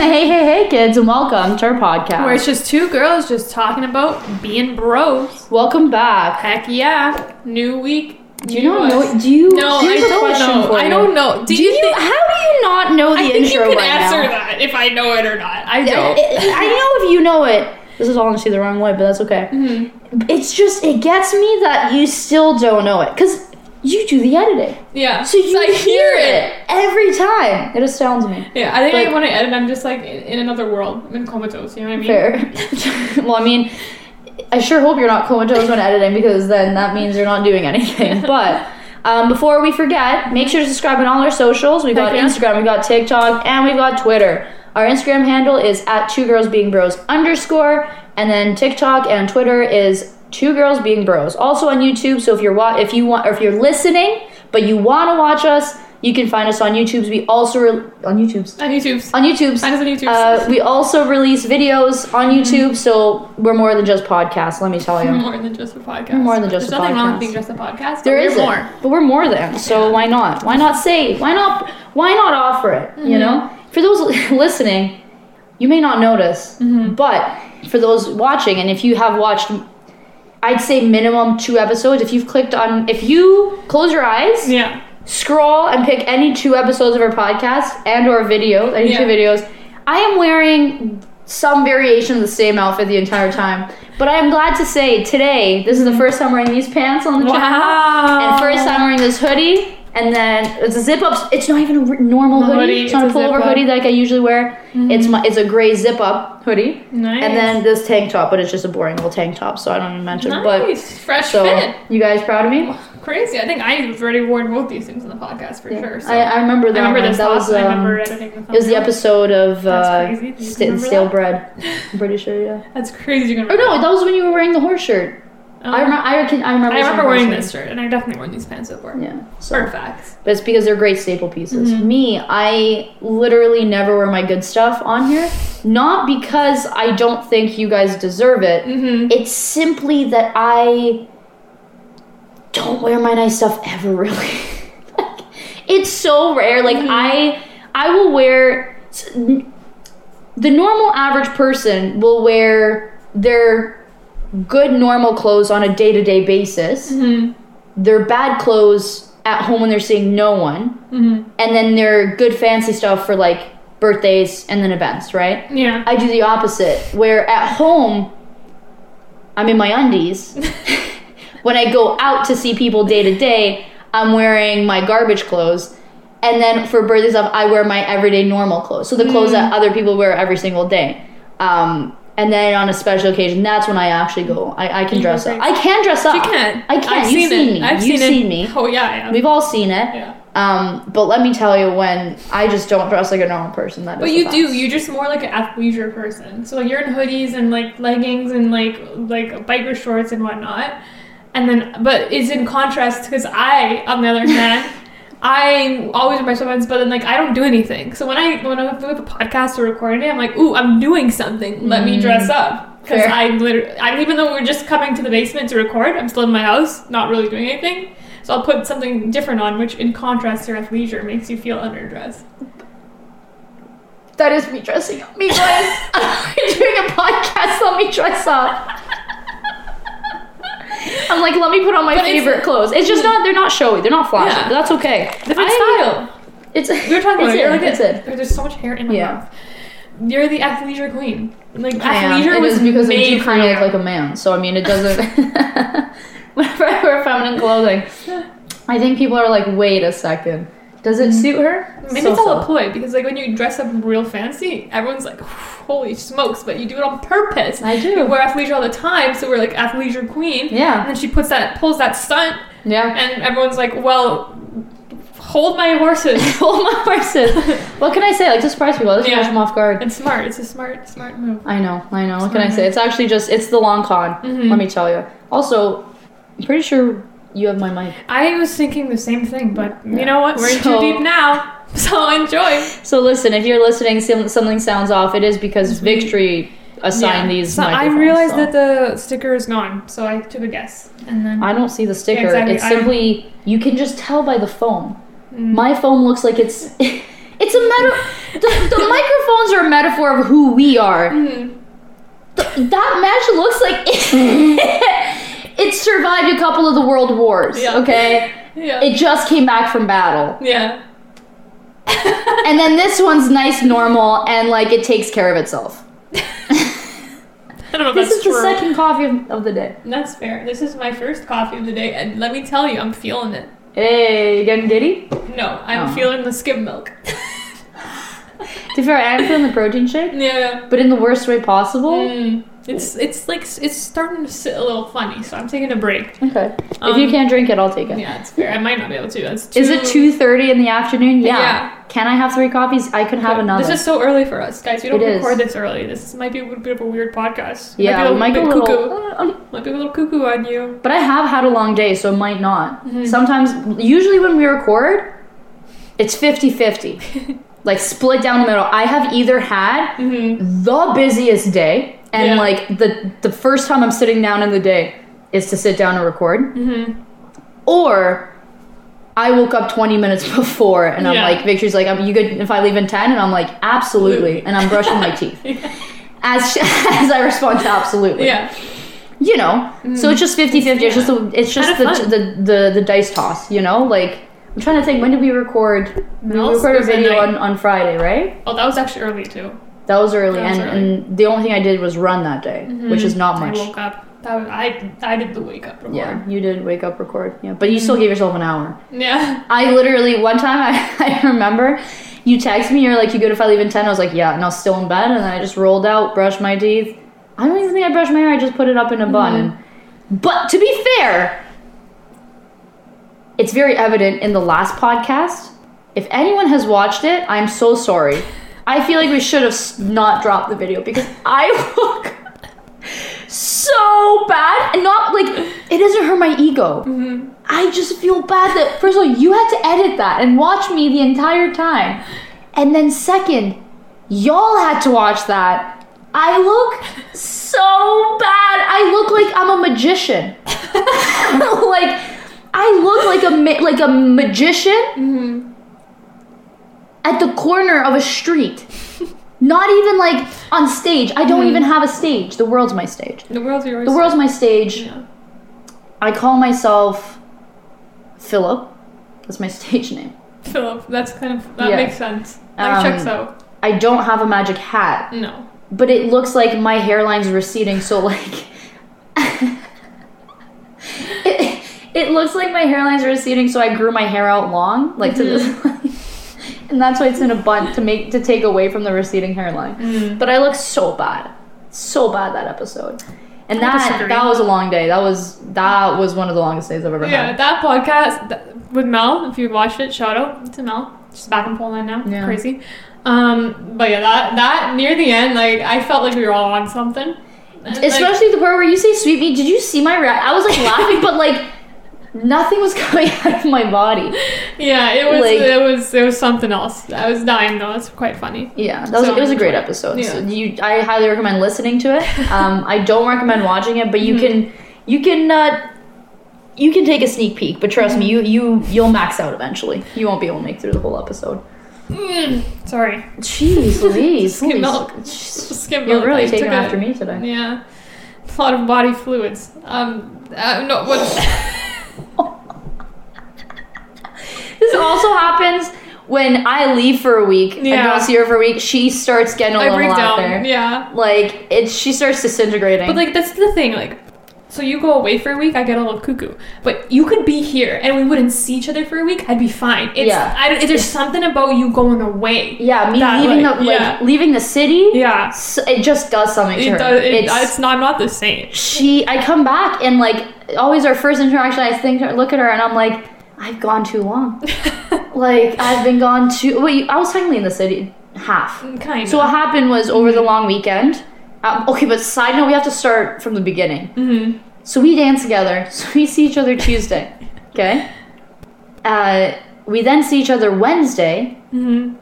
hey, hey, hey, kids, and welcome to our podcast. Where it's just two girls just talking about being bros. welcome back. Heck yeah. New week. Do you new not know? Do you? No, I a don't question know. for I don't know. Do, Do you? you think- how do you not know the I think intro you can right answer now? that if I know it or not. I I, don't. I know if you know it. This is honestly the wrong way, but that's okay. Mm-hmm. It's just it gets me that you still don't know it because you do the editing, yeah. so you I hear it every time. It astounds me. Yeah, I think But- I, when I edit, I'm just like in, in another world. I'm in comatose. You know what I mean? Fair. well, I mean, I sure hope you're not comatose when editing because then that means you're not doing anything. But um, before we forget, make sure to subscribe on all our socials. We've got. Instagram, we've got TikTok, and we've got Twitter. Our Instagram handle is at two girls being bros underscore, and then TikTok and Twitter is two girls being bros. Also on YouTube. So if you're wa- if you want or if you're listening but you want to watch us, you can find us on YouTube. We also re- on YouTube's On YouTube's. on YouTube's. Find us on YouTube. Uh, we also release videos on mm-hmm. YouTube, so we're more than just podcasts. Let me tell you, more than just a podcast. More than just There's a nothing wrong with being just a podcast. there more. but we're more than. So why not? Why not say? Why not? Why not offer it? You mm-hmm. know, for those listening, you may not notice, mm-hmm. but for those watching, and if you have watched. I'd say minimum two episodes. If you've clicked on, if you close your eyes, Yeah. scroll and pick any two episodes of our podcast and or video, any two videos. I am wearing some variation of the same outfit the entire time. But I am glad to say today, this is the mm-hmm. first time wearing these pants on the channel. And first time wearing this hoodie. And then it's a zip up. It's not even a normal hoodie. hoodie, It's not it's a pullover hoodie like I usually wear. It's my it's a gray zip up hoodie. Nice. And then this tank top, but it's just a boring little tank top, so I don't even mention. it. But Nice. Fresh so fit. you guys proud of me? Crazy. I think I've already worn both these things on the podcast for sure. So. I, I remember that. I remember this that was and I um, remember editing the It was the episode of uh, crazy. Do you sta- remember stale bread. I'm pretty sure, yeah. That's crazy. You're gonna Oh no, that was when you were wearing the horse shirt. Um, I remember. I, can, I remember. I remember wearing this shirt, and I definitely worn these pants before. Yeah. So. Perfect. But it's because they're great staple pieces. Mm-hmm. Me, I literally never wear my good stuff on here. Not because I don't think you guys deserve it. Mm-hmm. It's simply that I don't wear my nice stuff ever really. Like, it's so rare. Like I I will wear the normal average person will wear their good normal clothes on a day-to-day basis. Mm-hmm. Their bad clothes at home when they're seeing no one. Mm-hmm. And then their good fancy stuff for like birthdays and then events, right? Yeah. I do the opposite, where at home, I'm in my undies. when I go out to see people day to day, I'm wearing my garbage clothes. And then for birthday stuff, I wear my everyday normal clothes. So the clothes Mm. that other people wear every single day. Um, and then on a special occasion, that's when I actually go. I, I can You dress up. I can dress up. You can't. I can. I've You've seen, seen, me. I've You've seen, seen me. Oh yeah. We've all seen it. yeah. Um, but let me tell you, when I just don't dress like a normal person, that. But you the do. You're just more like an athleisure person. So like you're in hoodies and like leggings and like like biker shorts and whatnot. And then, but it's in contrast because I, on the other hand, I always wear my sweatpants, but then like I don't do anything. So when I when I'm with a podcast or recording it, I'm like, ooh, I'm doing something. Let me dress mm. up because. I literally, I even though we're just coming to the basement to record, I'm still in my house, not really doing anything. So I'll put something different on, which in contrast to athleisure makes you feel underdressed. That is me dressing up. Me going, we're doing a podcast, let me dress up. I'm like, let me put on my But it's- favorite clothes. It's just mm. not, they're not showy, they're not flashy, Yeah. that's okay. Different I- style. It's, We were talking about it. You're like it's a, it. There's so much hair in my Yeah. mouth. You're the athleisure queen. Like I athleisure It was is because I made do for kind of look like a man, so I mean, it doesn't. Whenever I wear feminine clothing, I think people are like, wait a second. Does it suit her? Mm-hmm. Maybe So- it's all a ploy because like when you dress up real fancy, everyone's like, "Holy smokes!" But you do it on purpose. I do. You wear athleisure all the time, so we're like athleisure queen. Yeah. And then she puts that pulls that stunt, Yeah. and everyone's like, "Well, hold my horses." Hold my horses. what can I say? Like to surprise people. Let's Yeah. catch them off guard. it's smart. It's a smart, smart move. I know, I know. What can I Smart. say? It's actually just it's the long con. Mhm. Let me tell you. Also, I'm pretty sure you have my mic. I was thinking the same thing, but Yeah. you know what? We're So- too deep now. So enjoy. So listen, if you're listening, something sounds off. It is because Victory assigned these. So I realized so. that the sticker is gone, so I took a guess, and then I don't see the sticker. exactly. It's simply you can just tell by the foam. Mm. My foam looks like it's it's a metaphor. the, the microphones are a metaphor of who we are. Mhm. Th- that mesh looks like it, survived a couple of the world wars. Yeah. Okay, Yeah. it just came back from battle, yeah. and then this one's nice, normal, and like it takes care of itself. I don't know if This is true. the second coffee of, of the day. That's fair. This is my first coffee of the day, and let me tell you, I'm feeling it. Hey, you getting giddy? No, I'm Oh. feeling the skim milk. To be fair, I am feeling the protein shake, yeah. but in the worst way possible. Mm, it's it's like it's starting to sit a little funny, so I'm taking a break. Okay. if you Um, can't drink it, I'll take it. Yeah, it's fair. I might not be able to. That's Is it two thirty in the afternoon? Yeah. Yeah. Can I have three coffees? I could have another. This is so early for us, guys. We don't It is. record this early. This might be a bit of a weird podcast. yeah, might be a little, cuckoo. uh, Might be a little cuckoo on you. But I have had a long day, so it might not. Mhm. Sometimes, usually when we record, it's 50 50. like split down the middle. I have either had Mm-hmm. the busiest day, and Yeah. like the, the first time I'm sitting down in the day is to sit down and record, Mm-hmm. or I woke up 20 minutes before and I'm Yeah. like, Victor's like, I'm, you good if I leave in 10? And I'm like, absolutely. And I'm brushing my teeth. As, as I respond to absolutely. Yeah. you know so it's just 50 50 it's just the, it's just the, the, the the dice toss you know like i'm trying to think when did we record we recorded a video on, on friday right Oh, that was actually early too. That was early That was and, early. and the only thing i did was run that day which is not Mm-hmm. I much woke up. Was, I I did the wake up record. yeah you did wake up record yeah but you still gave yourself an hour Yeah. i literally one time i, I remember you text me you're like you good if i leave in 10 i was like yeah and i was still in bed and then i just rolled out brushed my teeth i don't even think i brushed my hair i just put it up in a bun Mm-hmm. but to be fair it's very evident in the last podcast if anyone has watched it i'm so sorry i feel like we should have not dropped the video because i look so bad and not like it doesn't hurt my ego Mm-hmm. I just feel bad that first of all you had to edit that and watch me the entire time. And then second, y'all had to watch that. I look so bad. I look like I'm a magician. like I look like a ma- like a magician Mm-hmm. At the corner of a street. Not even like on stage. I don't even have a stage. The world's my stage. The world's yours. The world's my stage. Yeah. I call myself Philip. That's my stage name. Philip, that's kind of that Yeah. makes sense. That Um, checks out. I don't have a magic hat, No. but it looks like my hairline's receding, so like it, it looks like my hairline's receding, so I grew my hair out long, like to Mm-hmm. this and that's why it's in a bun to make to take away from the receding hairline. Mm. But I look so bad. So bad that episode. And that that was a long day. That was that was one of the longest days I've ever Yeah, had. Yeah, that podcast that, with Mel, if you watched it, shout out to Mel. She's back in Poland now. Yeah. Crazy. Um, but yeah, that that near the end, like I felt like we were all on something. And, like, Especially the part where you say sweet meat. Did you see my reaction? I was like laughing, but like nothing was coming out of my body. yeah, it was like- it was it was something else. I was dying though. It's quite funny. Yeah, that was So it was a great episode. So you, I highly recommend listening to it. Um, I don't recommend watching it, but you can you can uh, you can take a sneak peek. But trust me, you you you'll max out eventually. You won't be able to make through the whole episode. Mm, sorry, Jeez, Louise, Skim milk. skim You're milk. really I taking took a- after me today. Yeah, a lot of body fluids. Um, uh, no, what? This also happens when I leave for a week. Yeah. don't see her for a week. She starts getting a I little out there. Yeah, Like it's she starts disintegrating. But like that's the thing, like so you go away for a week, I get a little cuckoo. But you could be here and we wouldn't see each other for a week, I'd be fine. It's Yeah. I don't, there's something about you going away. yeah, me leaving like, the like yeah. leaving the city. Yeah. It just does something to It her. does, it, it's, it's, not I'm not the same. she. I come back and like always our first interaction. I think look at her and I'm like, I've gone too long. like I've been gone too. Wait, I was technically in the city half. kind of. So what happened was over the long weekend. Um, okay, but side note, we have to start from the beginning. hmm So we dance together. So we see each other Tuesday. Okay. Uh, we then see each other Wednesday. hmm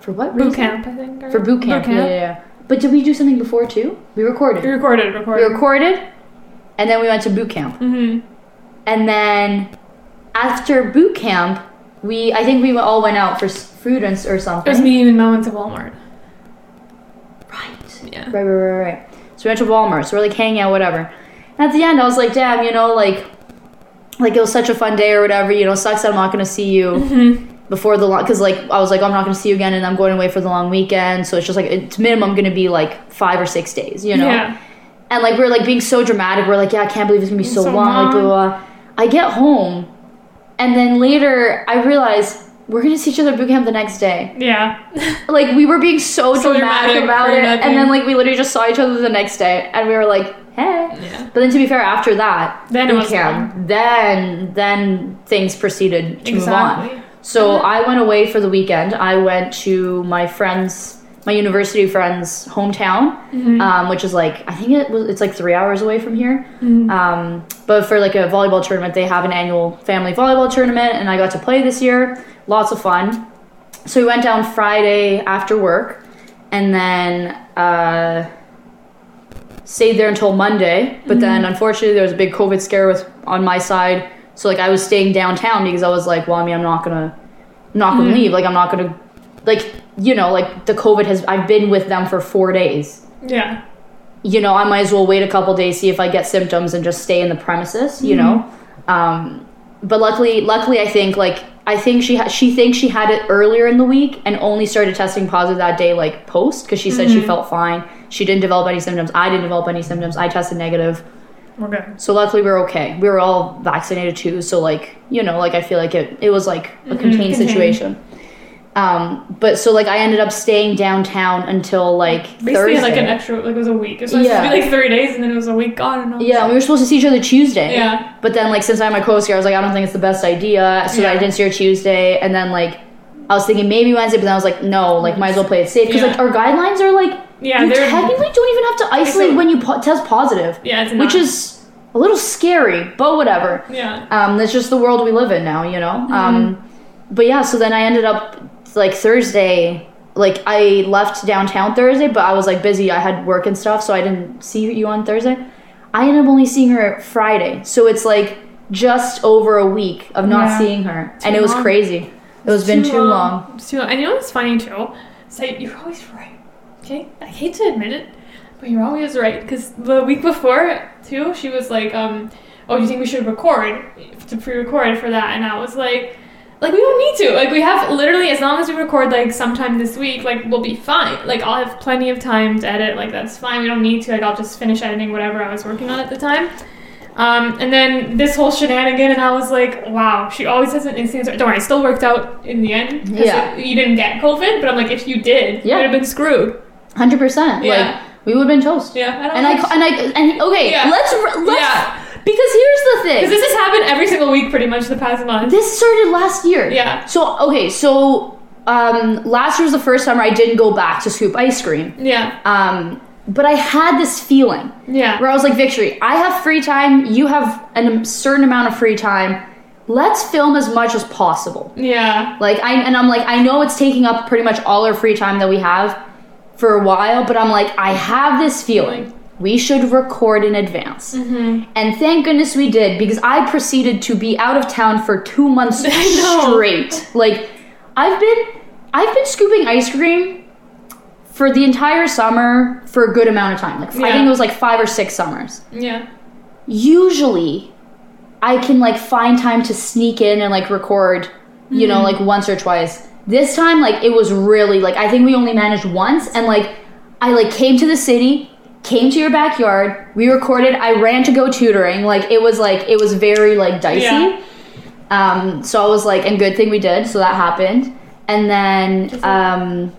For what reason? Boot camp, I think. or- For boot camp. Yeah, yeah, yeah. But did we do something before too? We recorded. We recorded, We recorded. We recorded, and then we went to boot camp. hmm And then after boot camp, we I think we all went out for food and, or It something. was me and Mom went to Walmart. Right. Yeah. Right, right, right, right. So we went to Walmart. So we're like hanging out, whatever. And at the end, I was like, damn, you know, like, like it was such a fun day or whatever. You know, sucks that I'm not gonna see you Mm-hmm. before the long, because like I was like, I'm not gonna see you again, and I'm going away for the long weekend. So it's just like it's minimum gonna be like five or six days, you know. Yeah. And like we're like being so dramatic. We're like, yeah, I can't believe it's gonna be so, So long. Like blah, blah, blah. I get home, and then later I realized we're gonna see each other at boot camp the next day. Yeah. Like we were being so, So dramatic, dramatic about it, nothing. and then like we literally just saw each other the next day, and we were like, hey. yeah. But then to be fair, after that, Then boot camp, then then things proceeded to move on. So. I went away for the weekend. I went to my friend's, my university friend's hometown, Mm-hmm. um, which is like I think it was it's like three hours away from here. Mm-hmm. Um, but for like a volleyball tournament, they have an annual family volleyball tournament, and I got to play this year. Lots of fun. So we went down Friday after work, and then uh, stayed there until Monday. But then, unfortunately, there was a big COVID scare with on my side. So like I was staying downtown because I was like, well, I mean, I'm not gonna, I'm not gonna leave. Like I'm not gonna, like you know, like the COVID has. I've been with them for four days Yeah. you know, I might as well wait a couple days, see if I get symptoms, and just stay in the premises, you know. Mm-hmm. Um, but luckily, luckily, I think like I think she ha- she thinks she had it earlier in the week and only started testing positive that day, like post, because she said she mm-hmm. felt fine. She didn't develop any symptoms. I didn't develop any symptoms. I tested negative, We're so luckily we are okay. We were all vaccinated too, so like you know, like I feel like it it was like a mm-hmm. contained contained. situation. Um, but so like I ended up staying downtown until like Basically, Thursday. like an extra, like it was a week. It was supposed Yeah. to be like three days, and then it was a week gone. And Yeah, we were supposed to see each other Tuesday. Yeah. But then, like, since I'm a co-scare, I was like, I don't think it's the best idea. So then I didn't see her Tuesday. And then, like, I was thinking maybe Wednesday, but then I was like, no, like, might as well play it safe. Because, Yeah. like, our guidelines are like, Yeah, you technically don't even have to isolate so- when you po- test positive. Yeah, it's Which is a little scary, but whatever. Yeah. Um, that's just the world we live in now, you know? Mm-hmm. Um, but yeah, so then I ended up, like, Thursday, like, I left downtown Thursday, but I was, like, busy. I had work and stuff, so I didn't see you on Thursday. I ended up only seeing her Friday. So it's, like, just over a week of not Yeah. seeing her. Too and it was long. crazy. It was been too long. It's too long. And you know what's funny too? So you're always right. Okay, I hate to admit it, but you're always right. Because the week before too, she was like, um, "Oh, do you think we should record to pre-record for that?" And I was like. Like we don't need to. Like we have literally as long as we record like sometime this week, like we'll be fine. Like I'll have plenty of time to edit. Like that's fine. We don't need to. Like I'll just finish editing whatever I was working on at the time. Um, and then this whole shenanigan, and I was like, wow, she always has an instinct. Don't worry, I still worked out in the end Yeah. it- you didn't get COVID, but I'm like, if you did, Yeah. you would have been screwed. 100%. Yeah. Like, we would have been toast. Yeah, I don't And I, think- and I, and okay, Yeah. let's, let's, Yeah. Because here's the thing. Because this has happened every single week pretty much the past month. This started last year. Yeah. So okay, so um, last year was the first summer I didn't go back to scoop ice cream. Yeah, Um, but I had this feeling yeah. where I was like, Victory, I have free time. You have a certain amount of free time. Let's film as much as possible. Yeah. Like I and I'm like, I know it's taking up pretty much all our free time that we have for a while, but I'm like, I have this feeling we should record in advance. Mm-hmm. And thank goodness we did because I proceeded to be out of town for two months straight. Like I've been I've been scooping ice cream for the entire summer for a good amount of time. Like I think it was like five or six summers. Yeah. Usually I can like find time to sneak in and like record, you know, like once or twice. This time like it was really like I think we only managed once and like I like came to the city, came to your backyard, we recorded, I ran to go tutoring. Like it was like it was very like dicey. Yeah. Um so I was like and good thing we did, so that happened. And then um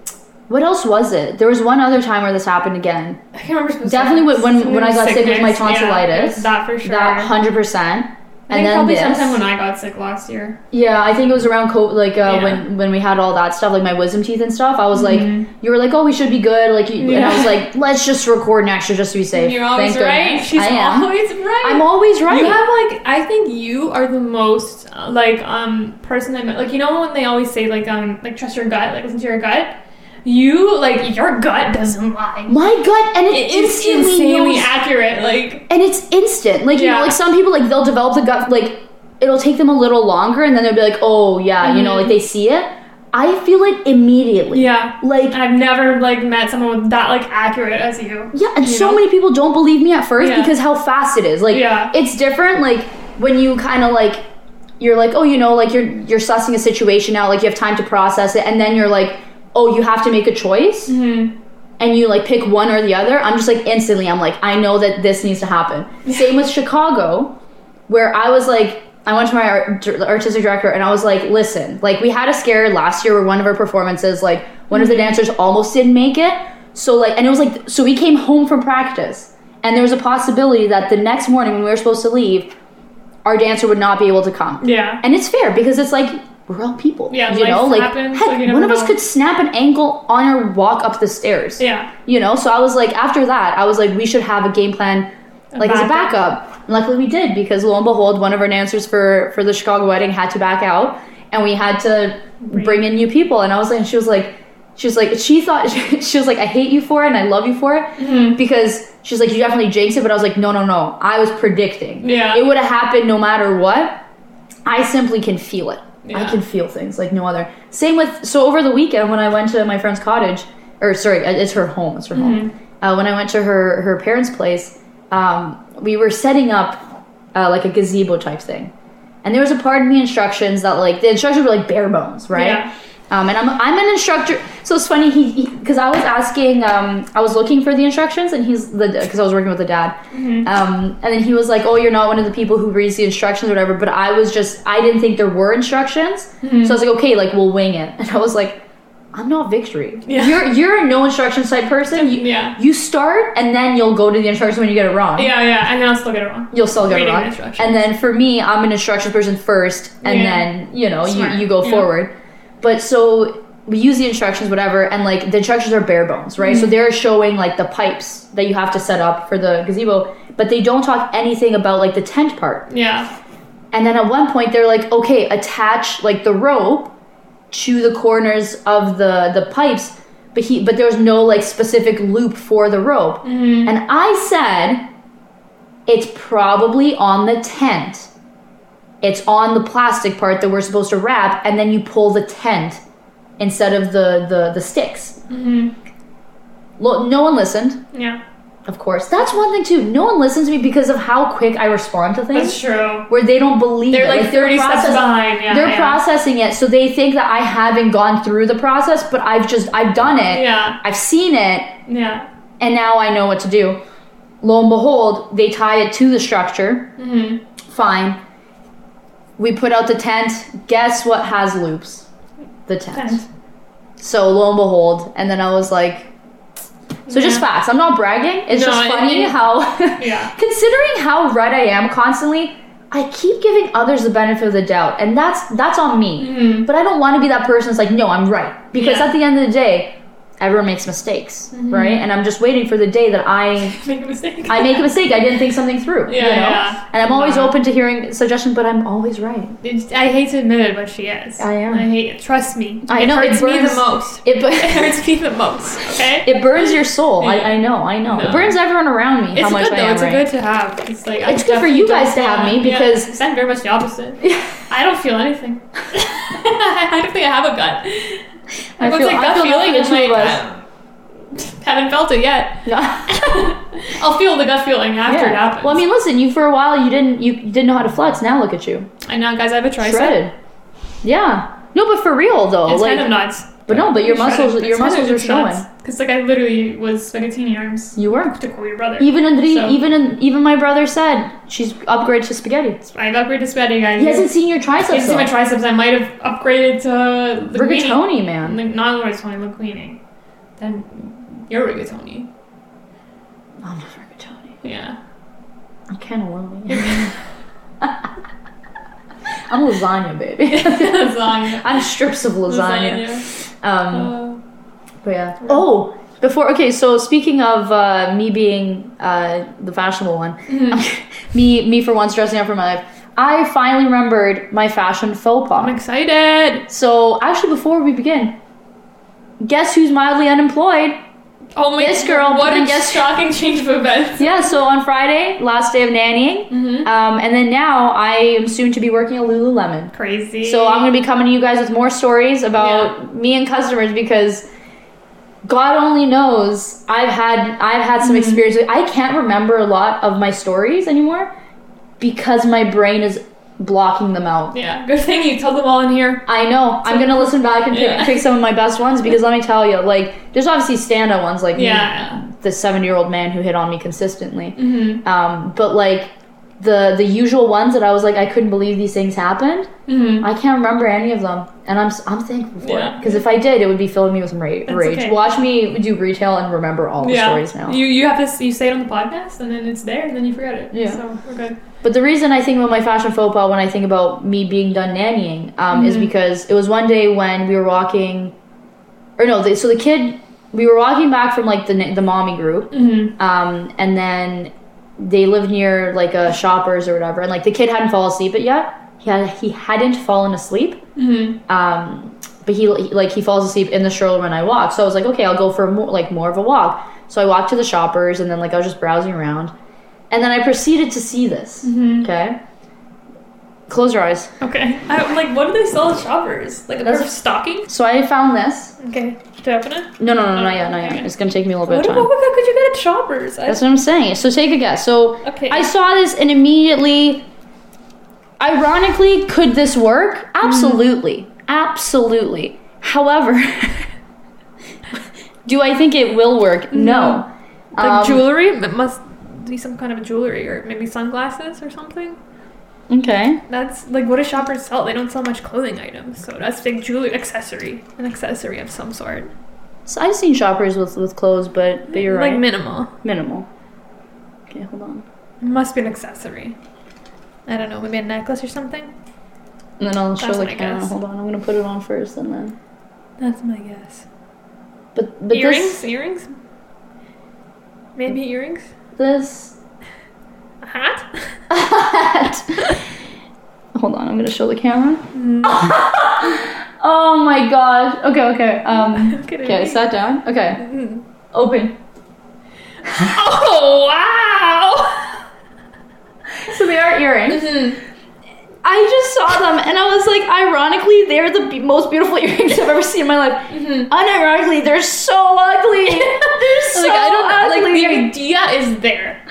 what else was it? There was one other time where this happened again. I can't remember. Definitely when- when- when I got sick with my sickness. Yeah, tonsillitis. that for sure. That hundred percent. I think probably sometime when I got sick last year. Yeah, I think it was around COVID, like uh, Yeah. when when we had all that stuff, like my wisdom teeth and stuff. I was like, you were like, oh, we should be good, like, you, and I was Mm-hmm. Like, let's just record an extra just to be safe. You're always Thank right. goodness. She's I am. always right. I'm always right. You have like I think you are the most uh, like um person I met. Like you know when they always say like um like trust your gut, like listen to your gut. You like your gut doesn't lie. my gut, and it, It's instantly insanely knows- accurate. Like and it's instant. Like you know, Yeah. like some people like they'll develop the gut like it'll take them a little longer, and then they'll be like, oh yeah, you know, like mm-hmm. they see it. I feel it immediately. Yeah. Like I've never like met someone with that like accurate as you. Yeah, and You so know? many people don't believe me at first Yeah. because how fast it is. Like Yeah. it's different like when you kind of like you're like, "Oh, you know, like you're you're sussing a situation out, like you have time to process it." And then you're like, "Oh, you have to make a choice." Mm-hmm. And you like pick one or the other. I'm just like instantly I'm like, "I know that this needs to happen." Same with Chicago where I was like I went to my art, artistic director and I was like, listen, like we had a scare last year where one of our performances, like one of the dancers almost didn't make it. So like, and it was like, so we came home from practice and there was a possibility that the next morning when we were supposed to leave, our dancer would not be able to come. Yeah. And it's fair because it's like, we're all people. Yeah, you know, like, happens, heck, one of us could snap an ankle on our walk up the stairs Yeah. you know so i was like after that i was like we should have a game plan like as a backup. and luckily we did because lo and behold one of our dancers for for the chicago wedding had to back out and we had to bring in new people and i was like she was like she was like she thought she was like i hate you for it and i love you for it Mm-hmm. because she's like you definitely jinxed it but i was like no no no i was predicting Yeah. it would have happened no matter what i simply can feel it i can feel things like no other. Same with so over the weekend when i went to my friend's cottage or sorry it's her home it's her home. Uh, when i went to her her parents place um, we were setting up uh, like a gazebo type thing. And there was a part in the instructions that like the instructions were like bare bones right? Yeah. Um, and I'm, I'm an instructor so it's funny he because i was asking um, i was looking for the instructions and he's the because i was working with the dad um, and then he was like oh you're not one of the people who reads the instructions or whatever but i was just i didn't think there were instructions so i was like okay like we'll wing it and i was like i'm not victory Yeah. you're you're a no instructions type person you, Yeah. you start and then you'll go to the instructions when you get it wrong Yeah, yeah, and then I'll still get it wrong. you'll still get it Reading wrong. the instructions. And then for me, I'm an instructions person first, and Yeah. then you know Smart. you you go Yeah. forward. But so we use the instructions, whatever, and like the instructions are bare bones, right? Mm-hmm. So they're showing like the pipes that you have to set up for the gazebo, but they don't talk anything about like the tent part. Yeah. And then at one point they're like, okay, attach like the rope to the corners of the the pipes, but he but there's no like specific loop for the rope. Mm-hmm. And I said, it's probably on the tent. It's on the plastic part that we're supposed to wrap, and then you pull the tent instead of the the, the sticks. Mm-hmm. Lo- no one listened, Yeah. of course. That's one thing too. No one listens to me because of how quick I respond to things. That's true. where they don't believe They're it. like 30 steps process- behind. Yeah. they're yeah. processing it, so they think that I haven't gone through the process, but I've just I've done it. Yeah. I've seen it, Yeah. and now I know what to do. Lo and behold, they tie it to the structure. Mm-hmm. Fine. We put out the tent. Guess what has loops? The tent. Tent. So lo and behold, and then I was like, so just Yeah. facts. I'm not bragging. It's No, just funny it- how, Yeah. considering how right I am constantly, I keep giving others the benefit of the doubt, and that's that's on me. Mhm. But I don't want to be that person that's like, no, I'm right, because Yeah. at the end of the day, everyone makes mistakes, mm-hmm. right? And I'm just waiting for the day that I Make a mistake. I make a mistake. I didn't think something through. Yeah, you know? yeah. And I'm always Wow. open to hearing suggestions, but I'm always right. It's- I hate to admit it, but she is. I am. I hate it. Trust me. I it know, it hurts me the most. It, bu- It hurts me the most. Okay. it burns your soul. Yeah. I, I know. I know. It burns everyone around me it's how much good I though. It's right. good to have. It's like I It's good for you guys to have me because- because I'm very much the opposite. I don't feel anything. I don't think I have a gut. I I feel- like I gut feel feeling is like um, haven't felt it yet. No. I'll feel the gut feeling after it happens. Well, I mean, listen. You for a while you didn't you didn't know how to flex. Now look at you, I know, guys. I have a tricep. shredded. Yeah. No, but for real though, It's like, kind of nuts. But no, but your muscles your kind of muscles are showing. Cause like I literally was spaghetti arms You were. to call your brother. Even Andri, So- even in, even my brother said she's upgraded to spaghetti. I've upgraded to spaghetti, guys. He hasn't seen your triceps. You see my triceps. I might have upgraded to linguine. Rigatoni, man. Like, not rigatoni, linguine. Then you're rigatoni. I'm not rigatoni. Yeah. I'm cannelloni. I'm lasagna, baby. Lasagna. I'm strips of lasagna. Lasagna. Um, Uh, but yeah. Oh, before okay. So speaking of uh, me being uh, the fashionable one, Mm-hmm. me me for once dressing up for my life, I finally remembered my fashion faux pas I'm excited. So actually, before we begin, guess who's mildly unemployed? Oh my This girl what a guess- shocking change of events. Yeah, so on Friday, last day of nannying, Mm-hmm. um, and then now I am soon to be working at Lululemon. Crazy. So I'm gonna be coming to you guys with more stories about me and customers because God only knows I've had I've had some experience. I can't remember a lot of my stories anymore because my brain is blocking them out. Yeah, good thing you told them all in here. I know. I'm gonna listen back and pick, Yeah. pick some of my best ones because let me tell you, like, there's obviously standout ones like Yeah. me, the seven year old man who hit on me consistently. Mm-hmm. Um, but like the the usual ones that I was like, I couldn't believe these things happened. Mm-hmm. I can't remember any of them, and I'm I'm thankful for it because if I did, it would be filling me with ra- rage. okay. Watch me do retail and remember all the yeah. stories now. You you have to you say it on the podcast and then it's there and then you forget it. Yeah. So we're good. But the reason I think about my fashion faux pas when I think about me being done nannying um, is Mhm. because it was one day when we were walking, or no, the, so the kid, we were walking back from like the the mommy group, Mm-hmm. um, and then they lived near like a shoppers or whatever, and like the kid hadn't fallen asleep yet. He had he hadn't fallen asleep, Mm-hmm. um, but he, he like he falls asleep in the stroller when I walk. So I was like, okay, I'll go for more, like more of a walk. So I walked to the shoppers, and then like I was just browsing around, and then I proceeded to see this. Mm-hmm. Okay. Close your eyes. Okay. I'm like, what do they sell at shoppers? Like a pair of stockings? So I found this. Okay. To open it? No, no, no, not yet, not yet. Okay. It's gonna take me a little bit What, of what, time. what could you get at shoppers? I, That's what I'm saying. So take a guess. So okay. I saw this and immediately, ironically, could this work? Absolutely, absolutely. However, do I think it will work? No. like Um, jewelry? It must be some kind of jewelry or maybe sunglasses or something. Okay. That's like what do shoppers sell? They don't sell much clothing items, so that's like jewelry accessory, an accessory of some sort. So I've seen shoppers with with clothes, but but you're like right. minimal. Minimal. Okay, hold on. Must be an accessory. I don't know, maybe a necklace or something. And then I'll show the camera. Uh, guess. Hold on. I'm gonna put it on first, and then. That's my guess. But but earrings? this Earrings? Maybe earrings? This A hat? Hold on, I'm gonna show the camera. Mm. oh my god. Okay, okay. Um Okay, sat down. Okay. Mm. Open. Oh wow! So they are earrings. Mm-hmm. I saw them and I was like, ironically, they're the be- most beautiful earrings I've ever seen in my life. Mm-hmm. Unironically, they're so ugly. they're so like I don't know, like ugly. the idea is there.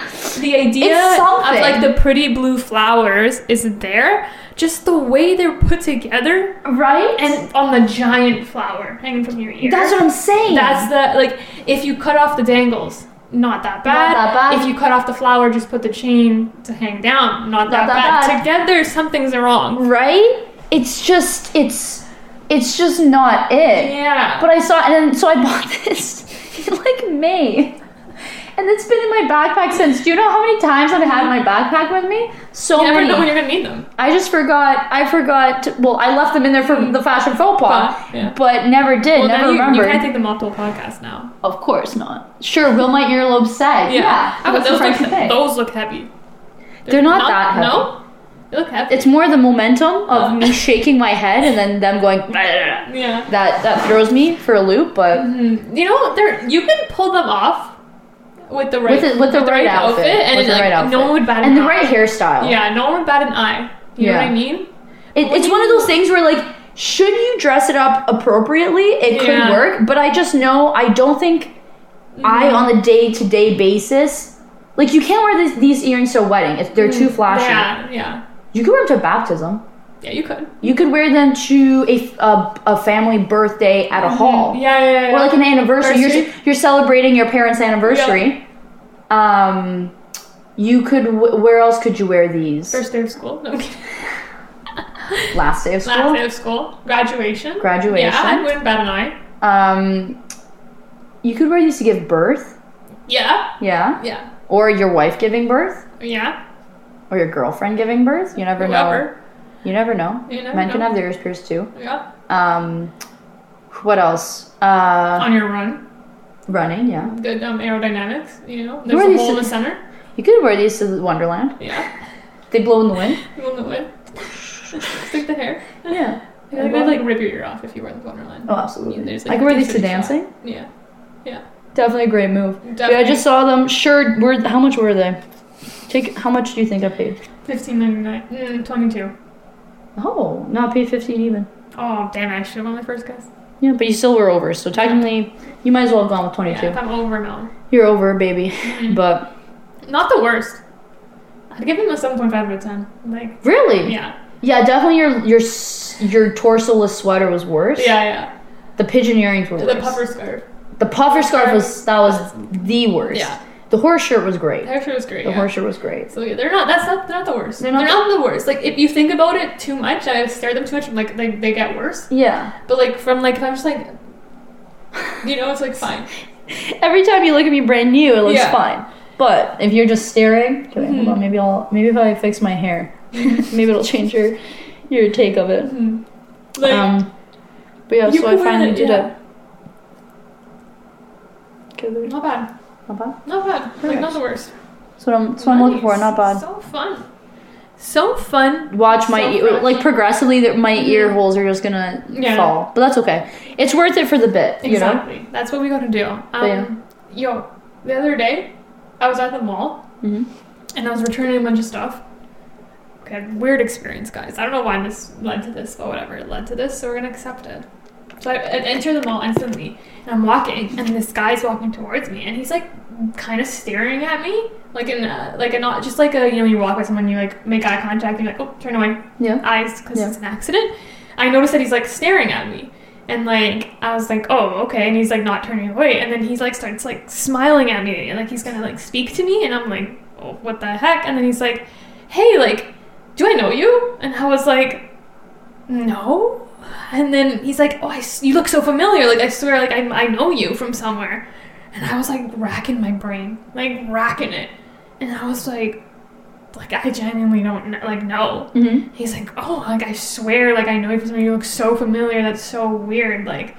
The idea of like the pretty blue flowers is there. Just the way they're put together right? and on the giant flower hanging from your ear. that's what I'm saying. That's the like if you cut off the dangles, not that bad. that bad. If you cut off the flower, just put the chain to hang down, not, that, that bad. bad. Together, something's wrong. right? It's just it's it's just not it. Yeah. But I saw, and so I bought this in like May. And it's been in my backpack since. Do you know how many times I've had my backpack with me? So you never many. know when you're gonna need them. I just forgot. I forgot. To, well, I left them in there for the fashion faux pas, But, yeah. but never did. Well, never you, you can't take them off to a podcast now. of course not. Sure. Will my earlobes sag? Yeah. That's the those look, those look heavy. They're not that heavy. No? They look heavy. It's more the momentum of Uh. me shaking my head and then them going. yeah. that that throws me for a loop. But Mhm. You know, they're you can pull them off with the right With the- with the right outfit. and With the like, right outfit. no one would bat an and the eye. right hairstyle. Yeah, no one would bat an eye. You know what I mean? It, it's one of those things where like should you dress it up appropriately it could work but i just know i don't think i Mm-hmm. on the day-to-day basis like you can't wear these, these earrings to a wedding if they're too flashy Mm-hmm. Yeah, yeah. you could wear them to a baptism Yeah, you could. you could wear them to a a family birthday at a hall Yeah, yeah, yeah. or like an anniversary you're, you're celebrating your parents anniversary um you could where else could you wear these First day of school. No, last day of school Last day of school. Graduation. Graduation. Yeah, I wouldn't bat an eye. um you could wear these to give birth Yeah, Yeah. yeah, Or your wife giving birth, yeah. or your girlfriend giving birth. You never know. You never know. You never Men can have their ears pierced too. Yeah. Um, what else? Uh, On your run. running. Yeah. Good um, aerodynamics, you know. There's a hole in the center. You could wear these to Wonderland. Yeah. They blow in the wind. blow in the wind. Stick the hair. Yeah. I would like rip your ear off if you wear the Wonderland. Oh, absolutely. There's, I could wear these to decent shot. dancing. Yeah. Yeah. Definitely a great move. Yeah, I just saw them. Sure, were how much were they? Take how much do you think I paid? Fifteen ninety nine. Mm, Twenty two. Oh, no, I paid fifteen even. Oh damn! I should have won my first guess. Yeah, but you still were over, so technically you might as well have gone with twenty two. Yeah, if I'm over now. You're over, baby. But Not the worst. I'd give him a seven point five out of ten. Like really, yeah, yeah, definitely your your your torsoless sweater was worse. yeah, yeah. The pigeon earrings were The worse. puffer scarf. The puffer scarf was that was the worst. Yeah. The horse shirt was great. The horse shirt was great. The yeah. horse shirt was great. So yeah, they're not. That's not. They're not the worst. They're not, They're not the worst. Like if you think about it too much, I stare at them too much. I'm like they, they get worse. Yeah. But like from like if I'm just like, you know, it's like fine. Every time you look at me brand new, it looks Yeah. fine. But if you're just staring, okay, hold Mhm. on, maybe I'll maybe if I fix my hair, maybe it'll change your your take of it. Mhm. Like um, but yeah, so I finally it, did yeah. it. Not bad. Not bad. Not bad. Like not the worst. That's what I'm. That's what I'm looking for. Not bad. So fun. So fun. Watch my So ear, like progressively that my ear Mhm. holes are just gonna Yeah. fall, but that's okay. It's worth it for the bit, you know. Exactly. That's what we gotta do. Um, yeah. Yo, the other day, I was at the mall hmm and I was returning a bunch of stuff. Okay, weird experience, guys. I don't know why this led to this, but whatever, it led to this, so we're gonna accept it. So I, I enter the mall instantly, and I'm walking, and this guy's walking towards me, and he's like kind of staring at me, like in a, like a not just like a you know you walk with someone, you like make eye contact, and you're like oh turn away, Yeah. eyes because Yeah. it's an accident. I noticed that he's like staring at me. And like I was like, oh, okay, and he's like not turning away, and then he's like starts like smiling at me, and like he's gonna like speak to me, and I'm like, oh, what the heck? And then he's like, hey, like, do I know you? And I was like, no. And then he's like, oh, I you look so familiar, like I swear, like I, I know you from somewhere. And I was like racking my brain, like racking it, and I was like, like I genuinely don't kn- like know. hmm He's like, oh, like I swear, like I know you from somewhere. You look so familiar. That's so weird. Like,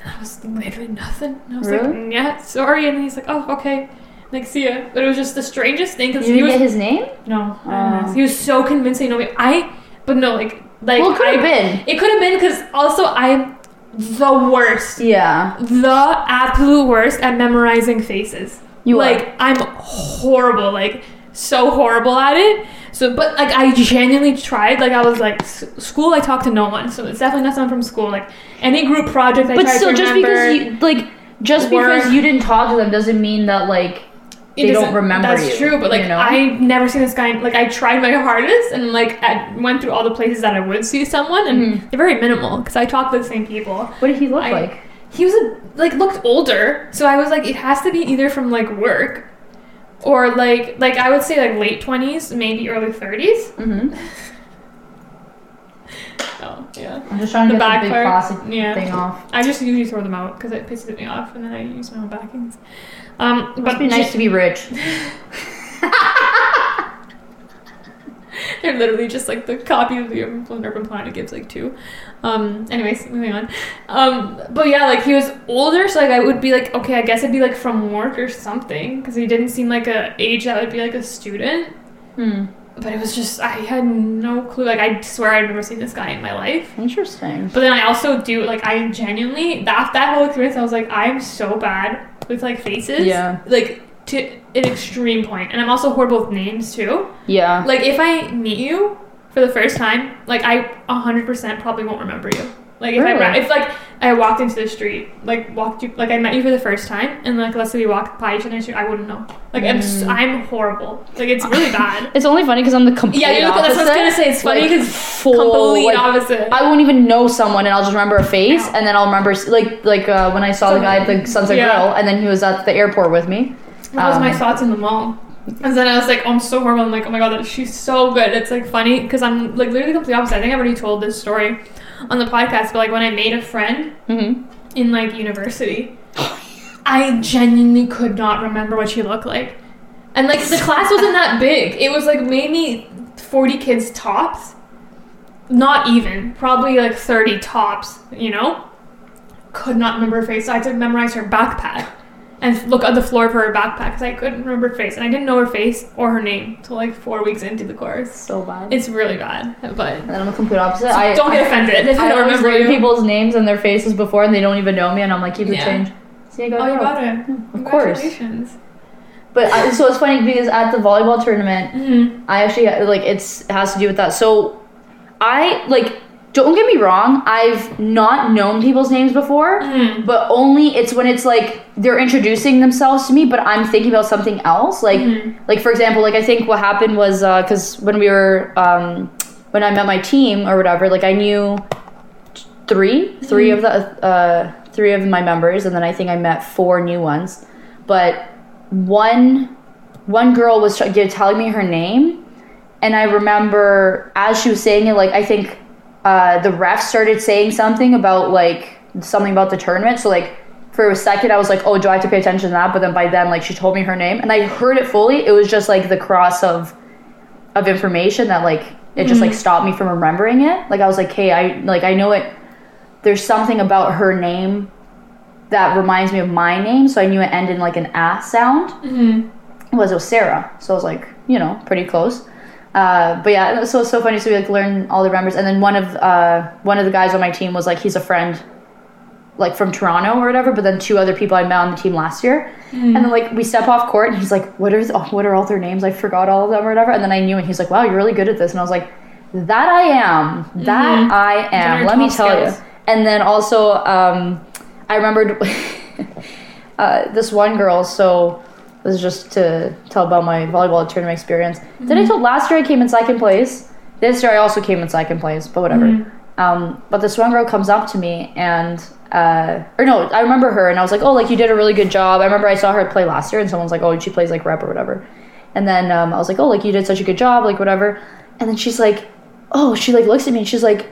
and I was literally nothing. And I was like, Really? "Mm, yeah, sorry. And he's like, oh, okay. Like, see ya. But it was just the strangest thing because he didn't was get his name? no, I know. Oh. he was so convincing. No, I, but no, like, like well, it could have been. It could have been because also I'm the worst, Yeah. the absolute worst at memorizing faces. You are. like I'm horrible, like so horrible at it. So, but like I genuinely tried. Like I was like, s- school. I talked to no one, so it's definitely not someone from school. Like any group project, I But still, just because you like, just Work. because you didn't talk to them doesn't mean that like It they don't remember That's you, true, but like you know? I never seen this guy. Like I tried my hardest and like I went through all the places that I would see someone, and Mhm. they're very minimal because I talk to the same people. what did he look I- like? He was a, like looked older, so I was like, it has to be either from like work, or like like I would say like late twenties, maybe early thirties. mm-hmm. Oh yeah. I'm just trying to The get back the big part? plastic Yeah. thing off. I just usually throw them out because it pisses me off, and then I use my own backings. Um, Must but be nice to be rich. They're literally just like the copy of the Urban Urban Planet gives like two. Um, anyways, moving on. Um, but yeah, like he was older, so like I would be like, okay, I guess it'd be like from work or something, because he didn't seem like a age that would be like a student. Hmm. But it was just I had no clue. Like I swear I'd never seen this guy in my life. Interesting. But then I also do like I genuinely that that whole experience I was like I'm so bad with like faces. Yeah. Like to an extreme point, and I'm also horrible with names too. Yeah. Like if I meet you for the first time, like I 100% probably won't remember you. Like if I Really? ra- if like I walked into the street, like walked you, like I met you for the first time, and like let's say we walked by each other I wouldn't know. Like I'm s- Mm. I'm horrible. Like it's really bad. It's only funny because I'm the complete Yeah, the- that's what I was gonna say. It's funny Like, 'cause full, Complete like, opposite. I won't even know someone, and I'll just remember a face, and then I'll remember like like uh, when I saw the guy at the Sunset Yeah. Grill, and then he was at the airport with me. That was my Um, thoughts in the mall. And then I was like, oh, I'm so horrible. I'm like, oh my god, she's so good. It's like funny because I'm like literally the complete opposite. I think I already told this story on the podcast, but like when I made a friend hmm in like university, I genuinely could not remember what she looked like. And like the class wasn't that big. It was like maybe 40 kids tops. Not even. Probably like 30 tops, you know? Could not remember her face. So I had to memorize her backpack and look at the floor of her backpack because I couldn't remember her face. And I didn't know her face or her name till like four weeks into the course. So bad. It's really bad. But and then I'm a complete opposite. so I don't get offended if I, I don't remember you. people's names and their faces before, and they don't even know me, and I'm like, keep it Yeah. change. See, I got Oh, you got it. Of course. But I, so it's funny because at the volleyball tournament, Mm-hmm. I actually like it's it has to do with that. So I like don't get me wrong, I've not known people's names before, Mhm. but only it's when it's like they're introducing themselves to me, but I'm thinking about something else. Like Mhm. like for example, like I think what happened was because when we were um, when I met my team or whatever, like I knew three, three of the uh, three of my members, and then I think I met four new ones. But one one girl was telling me her name, and I remember as she was saying it, like I think uh, the ref started saying something about like something about the tournament. So like for a second, I was like, oh, do I have to pay attention to that? But then by then, like she told me her name, and I heard it fully. It was just like the cross of of information that like it just like stopped me from remembering it. Like I was like, hey, I like I know it. There's something about her name that reminds me of my name, so I knew it ended in like an ah sound Mm-hmm. it was it was Sarah. So I was like, you know, pretty close. Uh, but yeah, so it's so funny. So we like learn all the members, and then one of uh, one of the guys on my team was like, he's a friend, like from Toronto or whatever. But then two other people I met on the team last year, and then like we step off court, and he's like, what are what are all their names? I forgot all of them or whatever. And then I knew, and he's like, wow, you're really good at this. And I was like, that I am, that I am. Let me tell skills. you. And then also, um, I remembered uh, this one girl. So this is just to tell about my volleyball tournament experience. Did I tell last year I came in second place? This year I also came in second place, but whatever. Um, but this one girl comes up to me and, uh, or no, I remember her and I was like, oh, like you did a really good job. I remember I saw her play last year and someone's like, oh, she plays like rep or whatever. And then um, I was like, oh, like you did such a good job, like whatever. And then she's like, oh, she like looks at me and she's like,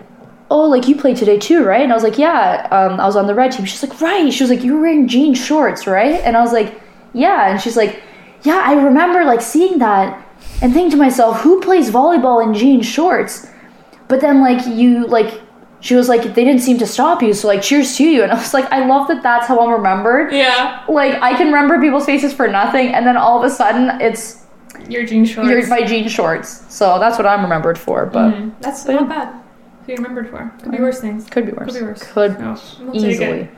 oh, like you played today too, right? And I was like, yeah, um, I was on the red team. She's like, right. She was like, you were wearing jean shorts, right? And I was like, yeah. And she's like, yeah, I remember like seeing that and thinking to myself, who plays volleyball in jean shorts? But then like you like she was like they didn't seem to stop you, so like cheers to you. And I was like, I love that that's how I'm remembered. Yeah. Like I can remember people's faces for nothing, and then all of a sudden it's Your jean shorts. your, my jean shorts. So that's what I'm remembered for. But Mhm. That's not bad. Who you remembered for? Could be worse things. could be worse. Could be worse. Could No, we'll take easily. it.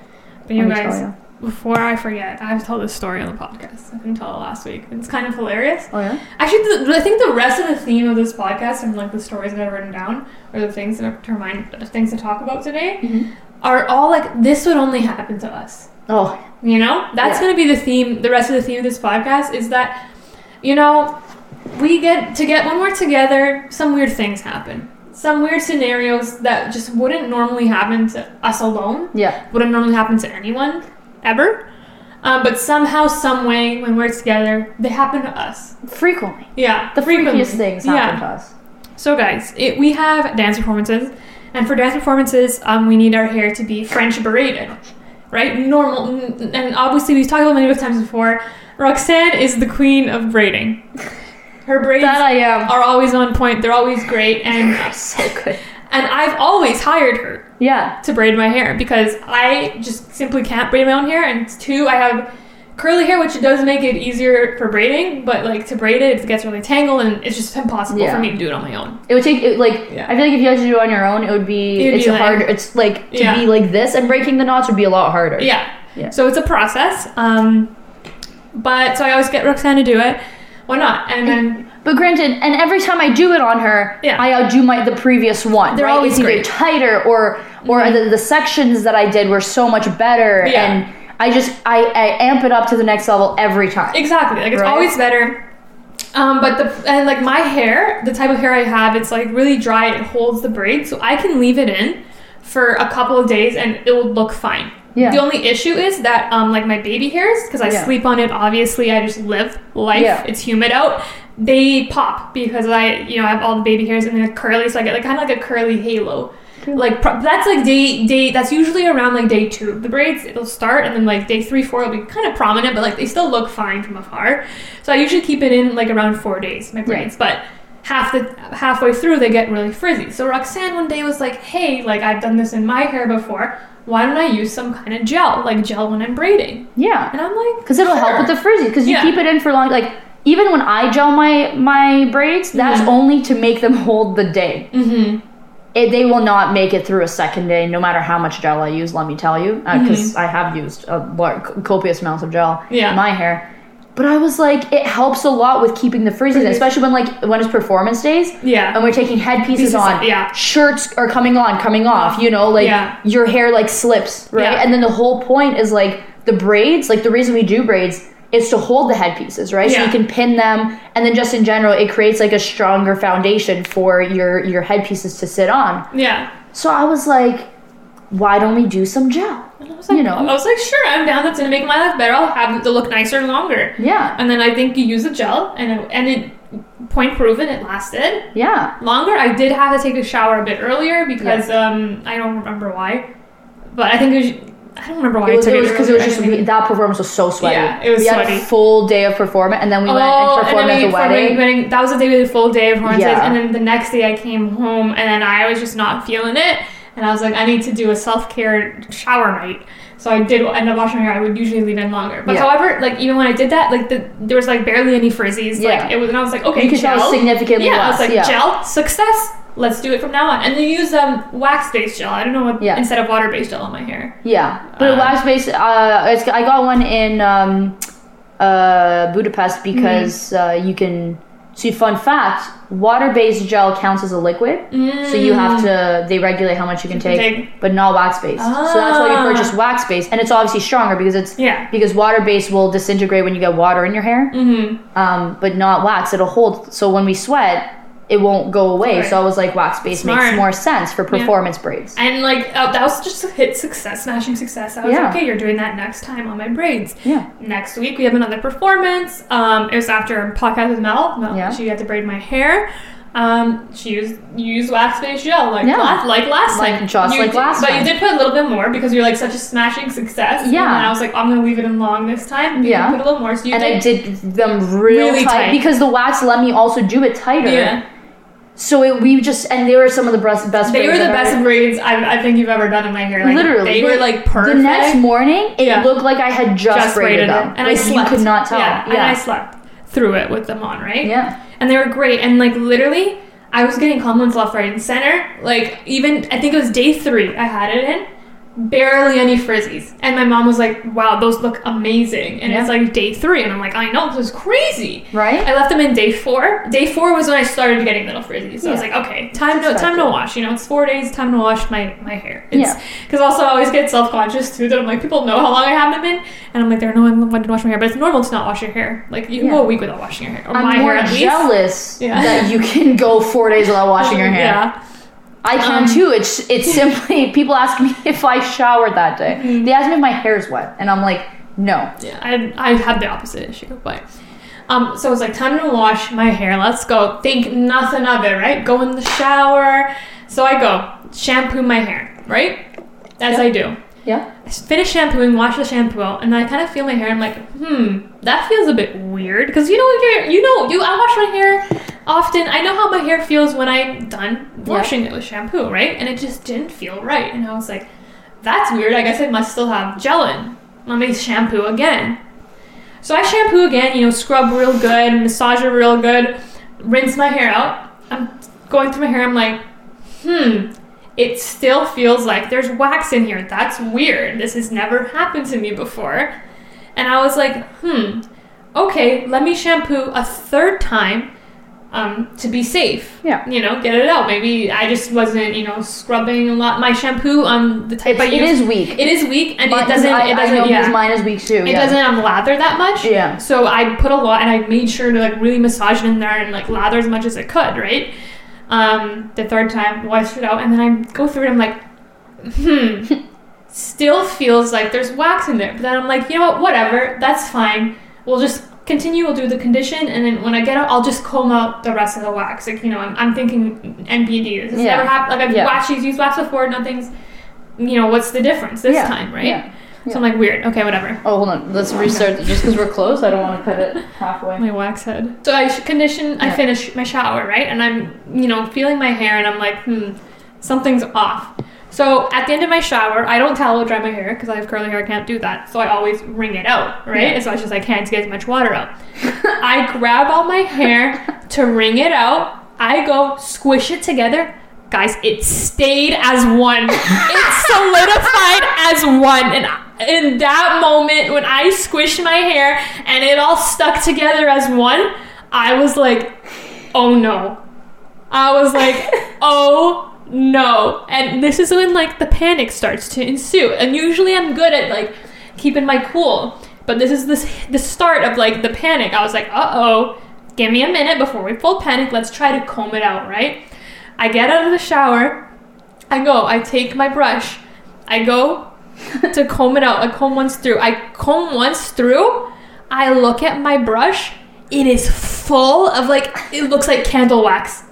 But you Let me tell guys, you. Before I forget, I have to tell this story on the podcast. I didn't tell it last week. It's kind of hilarious. Oh yeah. Actually, the, I think the rest of the theme of this podcast and like the stories that I've written down or the things that are to remind, the things to talk about today Mhm. are all like this would only happen to us. Oh You know, that's Yeah. going to be the theme. The rest of the theme of this podcast is that, you know, we get to get when we're together, some weird things happen. Some weird scenarios that just wouldn't normally happen to us alone. yeah. Wouldn't normally happen to anyone ever. Um, but somehow, some way, when we're together, they happen to us. Frequently. Yeah, The frequently. freakiest things happen to us. So, guys, it, we have dance performances, and for dance performances, um, we need our hair to be French braided, right? Normal, and obviously we've talked about many times before. Roxanne is the queen of braiding. Her braids That I am. are always on point. They're always great, and so good. And I've always hired her Yeah. to braid my hair because I just simply can't braid my own hair. And two, I have curly hair, which does make it easier for braiding, but like to braid it, it gets really tangled, and it's just impossible Yeah. for me to do it on my own. It would take it like Yeah. I feel like if you had to do it on your own, it would be It would it's be like- harder. It's like to Yeah. be like this and breaking the knots would be a lot harder. Yeah. Yeah. So it's a process. Um, but so I always get Roxanne to do it. Why not? And then But granted, and every time I do it on her, Yeah. I outdo my the previous one. They're right? always it's great. Mm-hmm. tighter or or the, the sections that I did were so much better, Yeah. and I just I, I amp it up to the next level every time. exactly, like it's Right. always better. Um, but the and like my hair, the type of hair I have, it's like really dry. It holds the braid, so I can leave it in for a couple of days and it will look fine. Yeah. The only issue is that um, like my baby hairs, because I Yeah. sleep on it. Obviously, I just live life. Yeah. It's humid out. They pop because I, you know, I have all the baby hairs and they're curly, so I get like kind of like a curly halo. Like pro- that's like day day. That's usually around like day two. The braids it'll start and then like day three four will be kind of prominent, but like they still look fine from afar. So I usually keep it in like around four days my braids, but half the halfway through they get really frizzy. So Roxanne one day was like, "Hey, like I've done this in my hair before. Why don't I use some kind of gel, like gel when I'm braiding?" Yeah, And I'm like, because it'll help with the frizzy. Because you Yeah. keep it in for long. Like even when I gel my my braids, that's Mhm. only to make them hold the day. mm-hmm. it, they will not make it through a second day, no matter how much gel I use. Let me tell you, because I have used a lar- copious amounts of gel Yeah. in my hair. But I was like, it helps a lot with keeping the Freeze. especially when like when it's performance days Yeah. and we're taking headpieces Pieces on. on, yeah. Shirts are coming on, coming off. You know, like Yeah. your hair like slips, right? Yeah. And then the whole point is like the braids. Like the reason we do braids is to hold the headpieces, right? So you can pin them, and then just in general, it creates like a stronger foundation for your your headpieces to sit on. Yeah. So I was like, why don't we do some gel? And I was like, You know. I was like, sure, I'm down. That's gonna make my life better. I'll have it to look nicer longer. Yeah, And then I think you use the gel, and it, and it point proven it lasted yeah. longer. I did have to take a shower a bit earlier because um I don't remember why, but I think it was I don't remember why It was I took because it was just we, that performance was so sweaty. Yeah, it was we had a full day of performance, and then we went Oh, and performed then at the wedding. wedding- That was the day with the full day of performances, Yeah. and then the next day I came home, and then I was just not feeling it, and I was like, I need to do a self care shower night. So I did end up washing my hair. I would usually leave in longer, but Yeah. however, like even when I did that, like the, there was like barely any frizzies. Yeah. Like it was, and I was like, okay, You could gel. significantly yeah, I was like, yeah. gel success. Let's do it from now on. And they use um wax based gel. I don't know what Yeah. instead of water based gel on my hair. Yeah, but Uh, wax based. Uh, it's, I got one in um, uh, Budapest because uh, you can. See, fun fact: water-based gel counts as a liquid, so you have to. They regulate how much you can can take, take. but not wax-based. So that's why you Ah. purchase wax-based, and it's obviously stronger because it's Yeah. because water-based will disintegrate when you get water in your hair, Mm-hmm. um, but not wax. It'll hold. So when we sweat, it won't go away. Right. So I was like, wax-based makes more sense for performance braids. And like uh, that was just a hit success, smashing success. I was Yeah. like, okay, you're doing that next time on my braids. Yeah. Next week we have another performance. Um, it was after podcast with Mel. Mel Yeah. She had to braid my hair. Um, she used used wax based gel like Yeah. last, like last Like- time. just You like did- last but time. you did put a little bit more because you're like such a smashing success. Yeah. And I was like, I'm gonna leave it in long this time. You Yeah. Put a little more. So you and did. I did them real Really tight, tight. because the wax let me also do it tighter. yeah. So it, we just and they were some of the best best. They were the best ever- braids I, I think you've ever done in my hair. Like, Literally, they were like perfect. The next morning, it Yeah. looked like I had just, just braided, braided them, it, and Like, I slept. You could not tell. Yeah, Yeah, and I slept through it with them on, right? yeah. and they were great. And like literally, I was getting compliments left, right, and center. Like even I think it was day three, I had it in, barely any frizzies, and my mom was like, "Wow, those look amazing." And it's like day three, and I'm like, "I know this is crazy." Right. I left them in day four. Day four was when I started getting little frizzies. So I was like, okay, time to time to wash. You know, it's four days, time to wash my my hair. It's, Yeah. Because also I always get self conscious too that I'm like people know how long I have them in, and I'm like they're knowing when to wash my hair, but it's normal to not wash your hair. Like you can Yeah. go a week without washing your hair, or I'm my more hair at least. jealous Yeah. that you can go four days without washing your hair. Yeah. I can Um, too. It's it's simply people ask me if I showered that day. Mm-hmm. They ask me if my hair's wet, and I'm like, no. Yeah, I I had the opposite issue, but um, so it was like time to wash my hair. Let's go. Think nothing of it, right? Go in the shower. So I go shampoo my hair, right? As I do. Yeah. I finish shampooing, wash the shampoo out, and then I kind of feel my hair. I'm like, hmm, that feels a bit weird because you know you're, you know you I wash my hair often. I know how my hair feels when I'm done Yeah. washing it with shampoo, right? And it just didn't feel right, and I was like, that's weird. I guess I must still have gel in. Let me shampoo again. So I shampoo again, you know, scrub real good, massage it real good, rinse my hair out. I'm going through my hair. I'm like, hmm, it still feels like there's wax in here. That's weird. This has never happened to me before. And I was like, hmm, okay, let me shampoo a third time um, to be safe. Yeah. You know, get it out. Maybe I just wasn't, you know, scrubbing a lot. My shampoo, um, the type I It use, is weak. it is weak, and Mine- it doesn't. I, it doesn't. I know yeah. mine is weak too. It yeah. doesn't um, lather that much. Yeah. So I put a lot, and I made sure to like really massage it in there and like lather as much as I could. Right. Um, the third time, washed it out, and then I go through it. I'm like, hmm. Still feels like there's wax in there, but then I'm like, you know what? Whatever. That's fine. We'll just continue. We'll do the condition, and then when I get out, I'll just comb out the rest of the wax. Like you know, I'm, I'm thinking NBD. This has Yeah. never happened. Like I've Yeah. waxed, used wax before. Nothing's. You know what's the difference this Yeah. time, right? Yeah. So I'm like weird. Okay, whatever. Oh, hold on. Let's restart. Just because we're close, I don't want to cut it halfway. my wax head. So I sh- condition. I finish my shower, right? And I'm, you know, feeling my hair, and I'm like, hmm, something's off. So at the end of my shower, I don't towel dry my hair because I have curly hair. I can't do that. So I always wring it out, right, Yeah. as much as I can to get as much water out. I grab all my hair to wring it out. I go squish it together. guys, it stayed as one. it solidified as one. And in that moment, when I squished my hair and it all stuck together as one, I was like, oh no. I was like, oh no. And this is when like the panic starts to ensue. And usually I'm good at like keeping my cool. But this is this the start of like the panic. I was like, uh oh, give me a minute before we full panic. Let's try to comb it out, right? I get out of the shower. I go, I take my brush. I go to comb it out. I comb once through. I comb once through. I look at my brush. It is full of like, it looks like candle wax.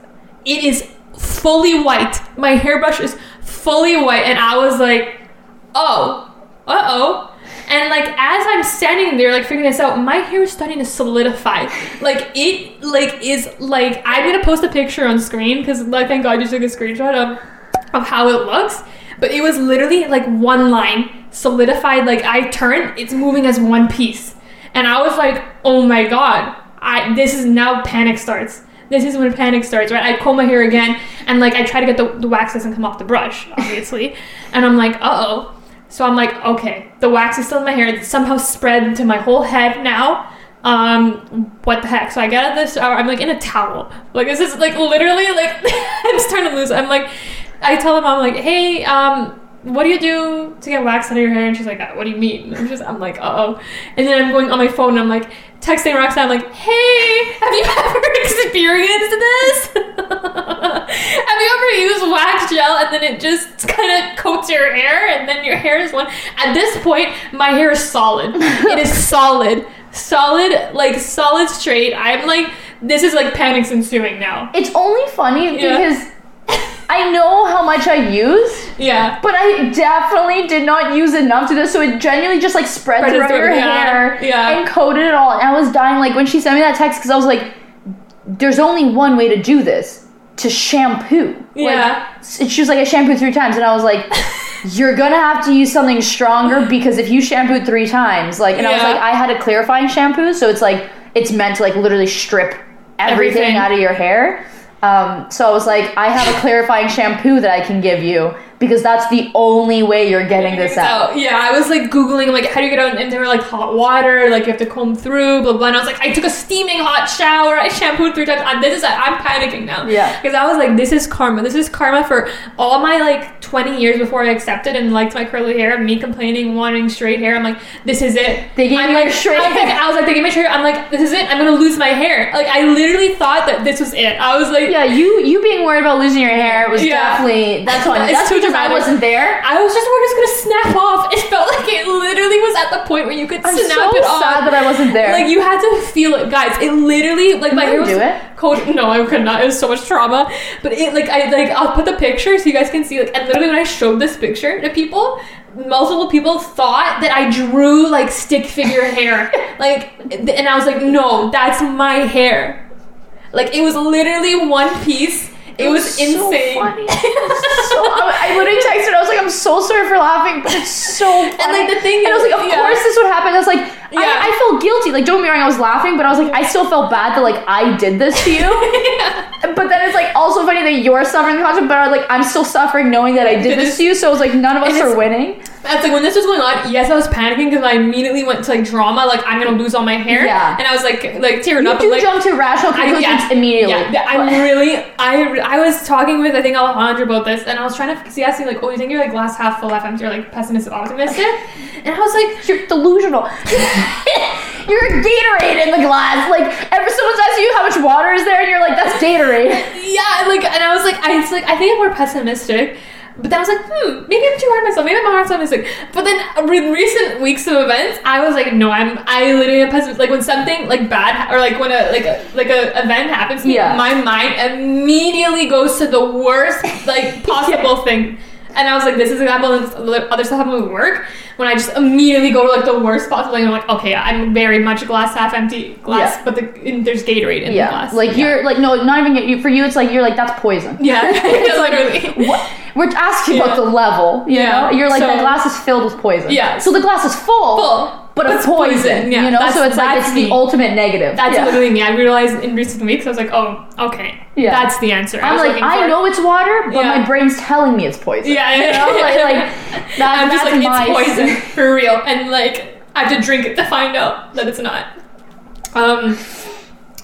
It is fully white. My hairbrush is fully white. And I was like, oh, uh oh. And like as I'm standing there, like figuring this out, my hair is starting to solidify. Like it, like is like I'm gonna post a picture on screen because like thank God you took a screenshot of of how it looks. But it was literally like one line solidified. Like I turn, it's moving as one piece, and I was like, oh my God, I this is now panic starts. This is when panic starts, right? I comb my hair again, and like I try to get the, the wax doesn't come off the brush, obviously, and I'm like, uh oh. So I'm like, okay, the wax is still in my hair. It's somehow spread to my whole head now. Um, what the heck? So I get out of the shower. I'm like in a towel. Like this is like literally like I'm starting to lose. I'm like, I tell them I'm like, hey, um, what do you do to get wax out of your hair? And she's like, what do you mean? And I'm just, I'm like, uh oh. And then I'm going on my phone and I'm like, texting Roxanne, I'm like, hey, have you ever experienced this? have you ever used wax gel and then it just kind of coats your hair and then your hair is one? At this point, my hair is solid. it is solid. Solid, like solid straight. I'm like, this is like panic's ensuing now. It's only funny Yeah. because I know how much I use, Yeah. but I definitely did not use enough to do this, so it genuinely just like spread Spread throughout your yeah, hair yeah. and coated it all. And I was dying like when she sent me that text because I was like, "There's only one way to do this: to shampoo." Yeah. Like, she was like, "I shampooed three times," and I was like. You're gonna have to use something stronger because if you shampooed three times, like, and I was like, I had a clarifying shampoo, so it's like it's meant to like literally strip everything, Everything. out of your hair. Um, so I was like, I have a clarifying shampoo that I can give you because that's the only way you're getting this out. So, yeah, I was like Googling, like, how do you get out? And they were like, hot water, like, you have to comb through, blah, blah. And I was like, I took a steaming hot shower, I shampooed three times. And this is, I'm panicking now. Yeah. Because I was like, this is karma. This is karma for all my, like, 20 years before I accepted and liked my curly hair, me complaining, wanting straight hair. I'm like, this is it. They gave I'm you like, straight I was, like, hair. I was like, they gave me straight hair. I'm like, this is it. I'm going to lose my hair. Like, I literally thought that this was it. I was like, Yeah, you you being worried about losing your hair was Yeah. definitely that's on That's too because I wasn't there. I was just worried it was gonna snap off. It felt like it literally was at the point where you could I'm snap so it off. sad that I wasn't there. Like you had to feel it, guys. It literally, like my hair was do it? cold. No, I could not. It was so much trauma. But it, like, I like, I'll put the picture so you guys can see. Like, and literally when I showed this picture to people, multiple people thought that I drew like stick figure hair. Like, and I was like, no, that's my hair. Like, it was literally one piece. It, was, so insane. funny. so I, I literally texted. I was like, I'm so sorry for laughing, but it's so funny. And like the thing and I was like, of yeah. course this would happen. I was like, Yeah. I, I felt guilty. Like, don't me wrong, I was laughing, but I was like, I still felt bad that like I did this to you. But then it's like also funny that you're suffering the consequence, but I was like, I'm still suffering knowing that I did this is- to you. So it was like none of us are winning. That's like when this was going on. Yes, I was panicking because I immediately went to like drama, like I'm gonna lose all my hair. Yeah. and I was like, like tearing You up. do like, jump to rational I- conclusions yeah, immediately. Yeah, I'm really. I I was talking with I think Alejandro about this, and I was trying to. He asked me like, "Oh, you think you're like glass half full, half empty, or like pessimistic, optimistic?" And I was like, You're delusional. you're a Gatorade in the glass. Like, ever someone's asking you how much water is there, and you're like, that's Gatorade. "Yeah," like, and I was like, I was like, I think I'm more pessimistic. But then I was like, hmm, maybe I'm too hard on myself. Maybe I'm hard on myself. But then in recent weeks of events, I was like, no, I'm. I literally am pessimistic. Like when something like bad ha- or like when a like a like a event happens to me, Yeah. my mind immediately goes to the worst like possible thing. And I was like, this is an example of other stuff happening with work when I just immediately go to like the worst possible thing. I'm like, okay, I'm very much glass half empty glass, Yeah. but the, in, there's Gatorade in the glass. like yeah. you're like no, not even you. For you, it's like you're like that's poison. yeah, It's like, literally. what? We're asking about the level. You Yeah, know, you're like so- the glass is filled with poison. Yeah. So the glass is full. Full. But a It's poison. poison, yeah. You know, so it's like it's the ultimate negative. That's yeah. literally me. I realized in recent weeks, I was like, oh, okay, Yeah. that's the answer. I'm was like, I know it's water, but Yeah. my brain's telling me it's poison. Yeah, you know, like, like that's, I'm just like, my it's poison for real, and like I have to drink it to find out that it's not. Um,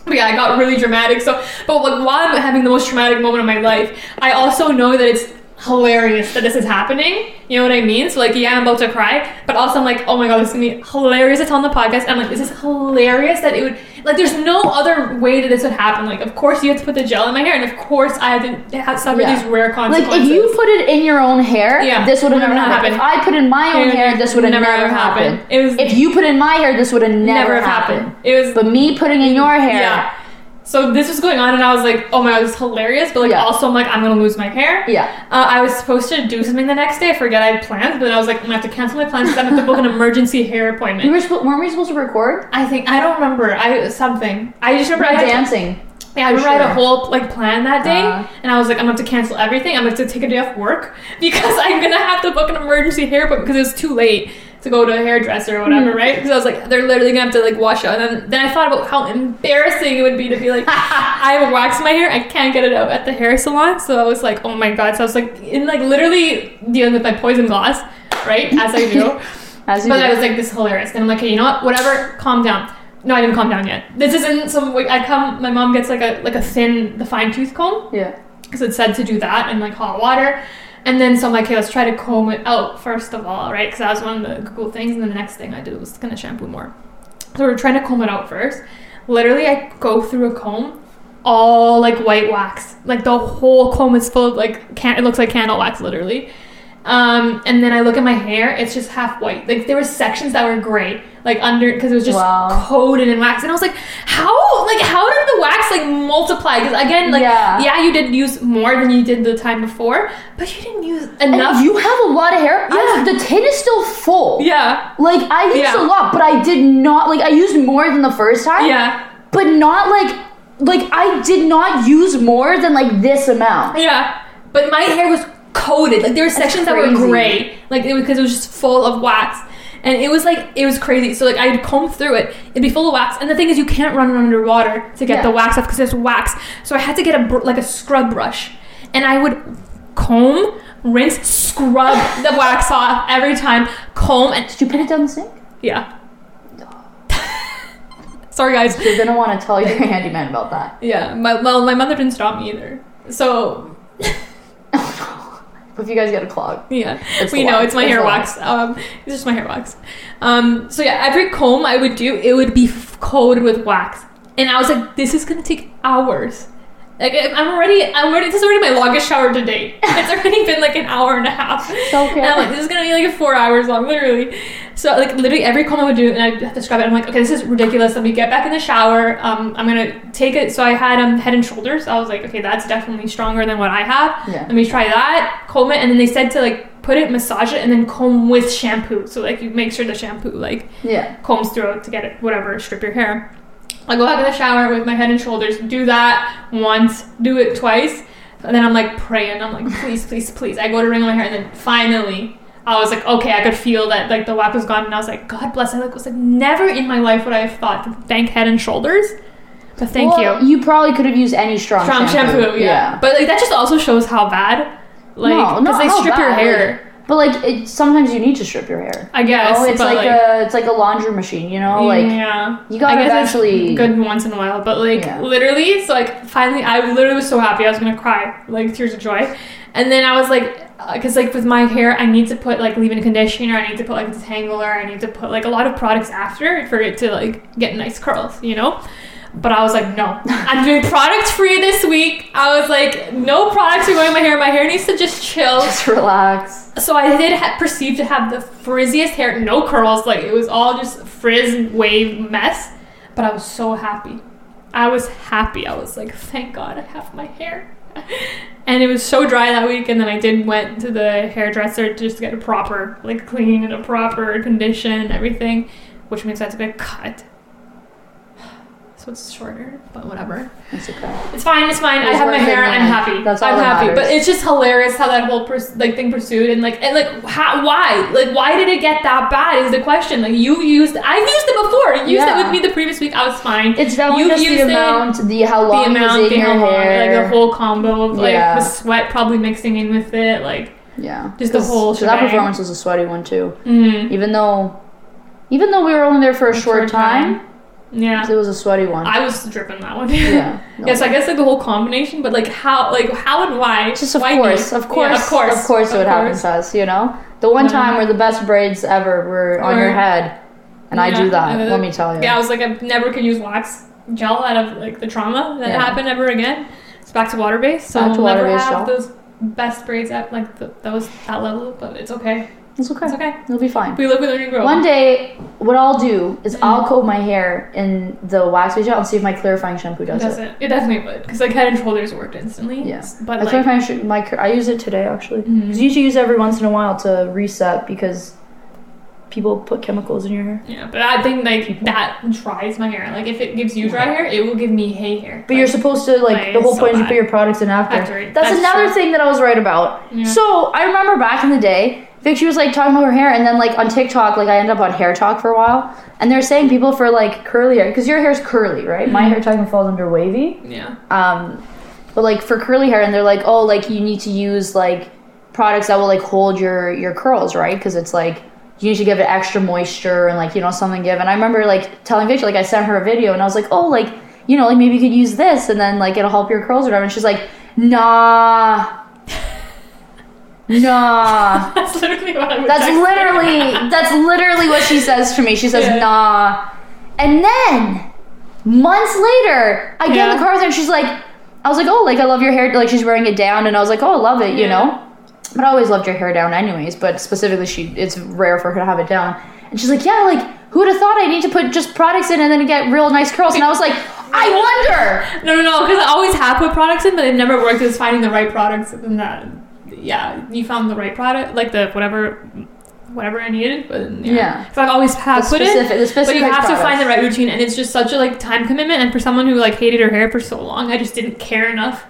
but yeah, I got really dramatic. So, but like while I'm having the most traumatic moment of my life, I also know that it's hilarious that this is happening. You know what I mean? So like, yeah, I'm about to cry, but also I'm like, oh my god, this is gonna be hilarious tell on the podcast. I'm like, this is hilarious that it would like. There's no other way that this would happen. Like, of course you have to put the gel in my hair, and of course I had to have suffer Yeah. these rare consequences. Like if you put it in your own hair, Yeah, this would have would never not happened. If I put in my own hair, this would have never never, happened. happened. It was- if you put in my hair, this would have never, never happened. happened. It was But me putting in your hair, Yeah. So this was going on, and I was like, "Oh my god, this is hilarious!" But like, Yeah. also, I'm like, "I'm gonna lose my hair." yeah. Uh, I was supposed to do something the next day. I forget I had plans, but then I was like, "I'm gonna have to cancel my plans because I have to book an emergency hair We appointment." were supposed, weren't we supposed to record? I think I don't remember. I something. I just remember I dancing. yeah, I I had a whole like plan that day, Uh. and I was like, I'm gonna have to cancel everything. I'm gonna have to take a day off work because I'm gonna have to book an emergency hair appointment because it's too late to go to a hairdresser or whatever, Hmm. right? Because I was like, they're literally gonna have to like wash out. And then, then I thought about how embarrassing it would be to be like, I have wax in my hair, I can't get it out at the hair salon. So I was like, oh my god. So I was like, in like literally dealing with my poison glass, right? As I do. As you But do. I was like, this is hilarious. And I'm like, hey, you know what? Whatever, calm down. No, I didn't calm down yet. This isn't some. like, I come. My mom gets like a like a thin, the fine tooth comb yeah. because it said to do that in like hot water. And then so I'm like, hey, let's try to comb it out first of all, right? Because that was one of the cool things. And then the next thing I did was gonna shampoo more. So we're trying to comb it out first. Literally, I go through a comb, all like white wax. Like the whole comb is full of like can. It looks like candle wax, literally. Um, and then I look at my hair; it's just half white. Like there were sections that were gray, like under because it was just Wow. coated in wax. And I was like, how? Like how did the wax like multiply? Because again, like Yeah. yeah, you did use more than you did the time before, but you didn't use And enough. you have a lot of hair. I- Yeah. the tin is still full. yeah, Like I used Yeah. a lot, but I did not like I used more than the first time. yeah, But not like like I did not use more than like this amount. yeah. But my hair was coated. Like there were sections that were gray, like it was because it was just full of wax. And it was like it was crazy. So like I'd comb through it, it'd be full of wax. And the thing is, you can't run it under water to get Yeah. the wax off because there's wax. So I had to get a br- like a scrub brush, and I would comb, rinse, scrub the wax off every time. Comb and Did you put it down the sink? yeah. Sorry guys. You're gonna want to tell your handyman about that. Yeah, my well, my mother didn't stop me either. So If you guys get a clog. yeah, we know it's my It's hair wax. Um, it's just my hair wax. Um, so yeah, every comb I would do, it would be f- coated with wax, and I was like, this is gonna take hours. Like I'm already, I'm already. This is already my longest shower to date. It's already been like an hour and a half. okay. And I'm like, this is gonna be like four hours long, literally. So like literally every comb I would do, and I have to scrub it. I'm like, okay, this is ridiculous. Let me get back in the shower. Um, I'm gonna take it. So I had um Head and Shoulders. I was like, okay, that's definitely stronger than what I have. Yeah. Let me try that. Comb it, and then they said to like put it, massage it, and then comb with shampoo. So like you make sure the shampoo like Yeah. combs through it to get it, whatever, strip your hair. I go back in the shower with my head and shoulders, do that once, do it twice, and then I'm like praying. I'm like, please, please, please. I go to wring my hair, and then finally, I was like, okay, I could feel that like the wax was gone, and I was like, God bless. I like was like, never in my life would I have thought to thank Head and Shoulders, but thank Well, you. You probably could have used any strong, Strong shampoo, yeah. But like that just also shows how bad, like, because not they strip your bad, hair. But like, it, sometimes you need to strip your hair. I guess, Oh, it's but like, like, a it's like a laundry machine, you know? Like yeah, you gotta I guess eventually- it's good once in a while, but like Yeah. literally, so like finally, I literally was so happy I was gonna cry, like tears of joy, and then I was like, uh, because like with my hair, I need to put like leave-in conditioner, I need to put like detangler, I need to put like a lot of products after for it to like get nice curls, you know. But I was like, no, I'm doing product free this week. I was like, no products are going in my hair. My hair needs to just chill. just relax. So I did ha- perceive to have the frizziest hair, no curls, like it was all just frizz wave mess. But I was so happy. I was happy. I was like, thank God I have my hair. And it was so dry that week, and then I did went to the hairdresser to just to get a proper, like clean and a proper condition and everything, which means I had to get a cut. So so it's shorter. But whatever. It's okay. It's fine. It's fine. I have my hair. I'm happy. That's all I'm that happy. But it's just hilarious how that whole pers- like thing pursued and like and like how why like why did it get that bad is the question. Like you used I've used it before. You used Yeah. it with me the previous week. I was fine. It's definitely You've just the used it, amount, the how the long amount, the in your how long, like the whole combo of like Yeah. the sweat probably mixing in with it. Like yeah, just the whole 'cause that performance was a sweaty one too. mm, Even though, even though we were only there for a, short, short time, yeah. it was a sweaty one. I was dripping that one. yeah. no. Yes, I guess like the whole combination, but like how, like how and why? Just of Why me? course, of Yeah, course, of course, of course, it would happen to us. You know, the one Yeah. time where the best braids ever were on your head, and I do that. and let me tell you. Yeah, I was like, I never can use wax gel out of like the trauma that Yeah. happened ever again. It's back to water based, so back we'll never have gel. those best braids at like the, those that level. But it's okay. It's okay. It's okay. It'll be fine. We live with learn and grow. One day, what I'll do is Mm. I'll comb my hair in the wax gel and see if my clarifying shampoo does, it. it? It definitely would, because like head and shoulders worked instantly. Yeah. but My like, clarifying sh- my cur- I use it today actually. Mhm. 'Cause you usually use it every once in a while to reset because people put chemicals in your hair. yeah, but I think like that dries my hair. Like if it gives you dry hair, it will give me hay hair. But you're supposed to like the whole so point is you put your products in after. After. That's, That's another true. thing that I was right about. Yeah. So I remember back in the day, Vic, she was like talking about her hair, and then like on TikTok, like I ended up on Hair Talk for a while, and they're saying people for like curly hair because your hair's curly, right? My Mhm. hair technically falls under wavy. yeah. Um, but like for curly hair, and they're like, oh, like you need to use like products that will like hold your your curls, right? Because it's like you need to give it extra moisture and like you know something give. And I remember like telling Victor, like I sent her a video, and I was like, oh, like you know, like maybe you could use this, and then like it'll help your curls or whatever. And she's like, nah, nah. That's literally what I would That's literally that's literally what she says to me. She says, Yeah. "Nah," and then months later, I get in the car with her, and she's like, "I was like, oh, like I love your hair." Like she's wearing it down, and I was like, "Oh, I love it," you Yeah. know. But I always loved your hair down, anyways. But specifically, she it's rare for her to have it down, and she's like, "Yeah, like who would have thought I need to put just products in and then get real nice curls?" And I was like, "I wonder." No, no, no, because I always have put products in, but they've never worked. It's finding the right products and that. Yeah, you found the right product, like the whatever, whatever I needed. But yeah, Yeah. So I've always had put specific- in, but you have to find the right routine, and it's just such a like time commitment. And for someone who like hated her hair for so long, I just didn't care enough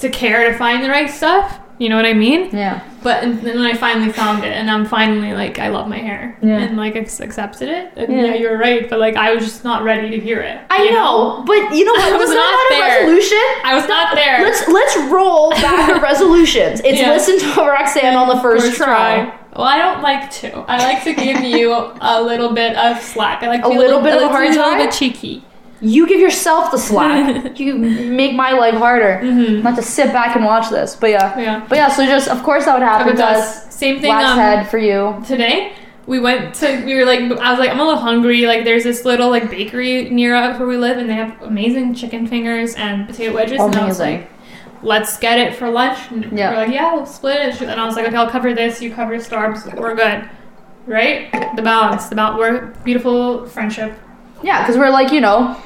to care to find the right stuff. You know what I mean? Yeah. But and then I finally found it, and I'm finally like, I love my hair, Yeah. and like I've accepted it. And Yeah. yeah. you're right, but like I was just not ready to hear it. I you know, but you know what? I was not that not a there. resolution? I was not there. Let's let's roll back our resolutions. It's Yeah. listen to Roxanne on the first, try. Well, I don't like to. I like to give you a little bit of slack. I like to A be little bit of a hard be a little bit cheeky. You give yourself the slack. you make my life harder. Mhm. Not to sit back and watch this, but yeah. Yeah. But yeah, so just of course that would happen to us. same thing. Wax Um, head for you. today we went to we were like I was like I'm a little hungry like there's this little like bakery near us where we live and they have amazing chicken fingers and potato wedges and I was Amazing. like let's get it for lunch and Yeah. we're like yeah we'll split it and I was like okay I'll cover this you cover Starbs we're good right the balance the balance we're beautiful friendship Yeah, because we're like you know,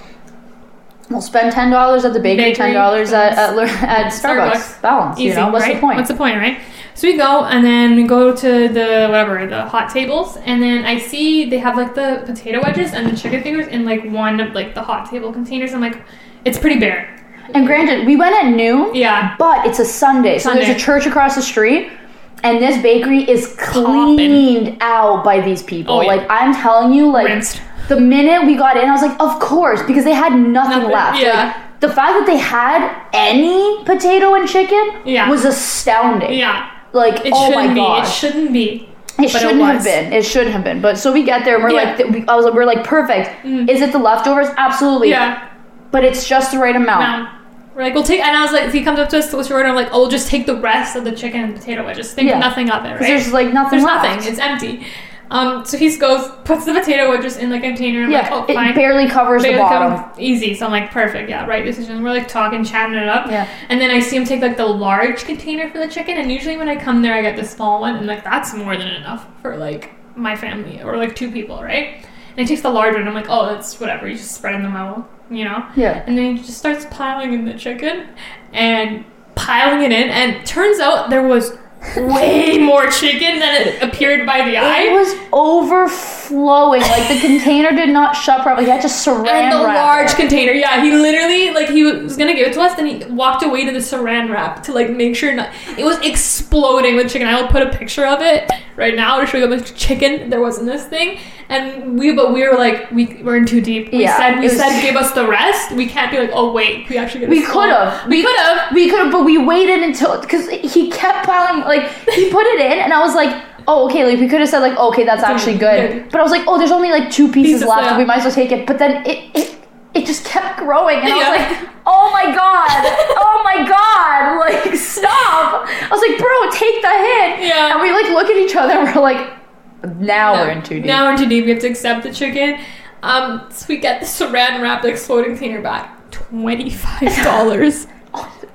we'll spend ten dollars at the bakery, Bakery, ten dollars at at, at Starbucks. Starbucks. Balance. Easy, you know, what's right? the point? What's the point, right? So we go and then we go to the whatever the hot tables, and then I see they have like the potato wedges and the chicken fingers in like one of like the hot table containers. I'm like, it's pretty bare. and granted, we went at noon. Yeah, But it's a Sunday, so there's a church across the street, and this bakery is cleaned out by these people. Oh, yeah. Like I'm telling you, like rinsed. The minute we got in, I was like, of course, because they had nothing, Nothing, left. yeah. Like, the fact that they had any potato and chicken Yeah. was astounding. Yeah, Like, it oh shouldn't my be. It shouldn't be. It but shouldn't have been. It shouldn't have been. But so we get there and we're Yeah. like, th- we, I was like, we're like, perfect. Mm. Is it the leftovers? Absolutely. Yeah. But it's just the right amount. No. We're like, we'll take, and I was like, if he comes up to us, what's your order? I'm like, oh, we'll just take the rest of the chicken and potato wedges. Think Yeah. nothing of it, right? There's like nothing There's left. nothing. It's empty. Um, so he goes, puts the potato wedges in the container. I'm yeah, like, oh, it fine. barely covers They the bottom. easy. So I'm like, perfect. Yeah, right decision. We're like talking, chatting it up. Yeah. And then I see him take like the large container for the chicken. And usually when I come there, I get the small one. And like, that's more than enough for like my family or like two people, right? And he takes the large one. I'm like, oh, it's whatever. You just spread them out, you know? Yeah. And then he just starts piling in the chicken and piling it in. And turns out there was way more chicken than it appeared by the eye. It was overflowing. Like the container did not shut properly. He had to saran And the wrap large it. container, yeah. He literally like he was gonna give it to us, then he walked away to the saran wrap to like make sure not. It was exploding with chicken. I will put a picture of it right now to show you how much chicken there was in this thing. And we, but we were like, we were in too deep. We Yeah, said we was- said give us the rest. We can't be like, oh wait, we actually. We could have. We could have. We could have, but we waited until because he kept piling. Like like he put it in, and I was like, oh, okay, like we could have said like, okay, that's actually good. But I was like, oh, there's only like two pieces, left, we might as well take it. But then it, it it just kept growing, and I was like, oh my god, oh my god, like stop. I was like, bro, take the hit. Yeah. And we like look at each other, and we're like, now no, we're in too deep. Now we're in too deep. We have to accept the chicken. Um, so we get the saran wrap, exploding cleaner back, twenty five dollars on the.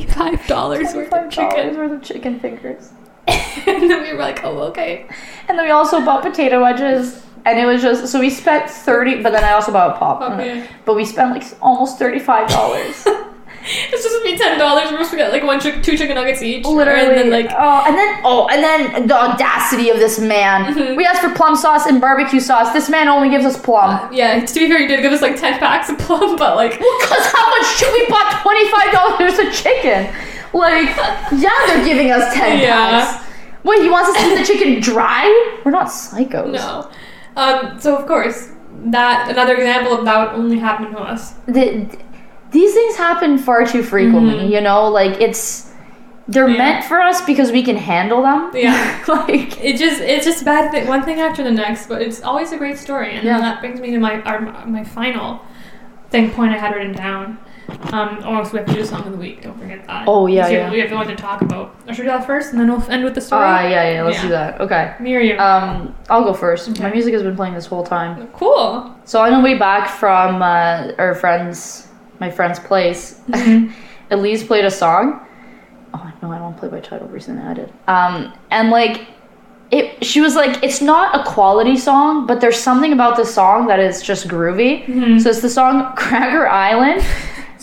$75 worth of chicken. worth of chicken fingers. and then we were like, oh, okay. And then we also bought potato wedges. And it was just so we spent thirty, but then I also bought a pop. Okay. But we spent like almost thirty five dollars. It's just gonna be ten dollars. We're supposed to get like one, chick- two chicken nuggets each. Literally, and then like oh, and then oh, and then the audacity of this man. Mhm. We asked for plum sauce and barbecue sauce. This man only gives us plum. yeah. To be fair, he did give us like ten packs of plum, but like Because how much should we bought twenty five dollars of chicken? Like, yeah, they're giving us ten Yeah. packs. Wait, he wants us to eat the chicken dry? We're not psychos. no. Um. So of course, that another example of that would only happen to us. the, these things happen far too frequently Mhm. you know like it's they're Yeah. meant for us because we can handle them Yeah. like It just it's just bad thing one thing after the next, but it's always a great story, and Yeah. that brings me to my our, my final thing point I had written down. Um, oh, so we have to do song of the week. Don't forget that. Oh, yeah, yeah. We have one to talk about. Or should we do that first, and then we'll end with the uh story. yeah yeah let's Yeah. do that okay you? um i'll go first Okay. my music has been playing this whole time cool. so on the way back from uh our friend's my friend's place Mhm. elise played a song oh no i don't play by title recently i did um and like it she was like it's not a quality song but there's something about the song that is just groovy Mhm. So it's the song Cracker Island.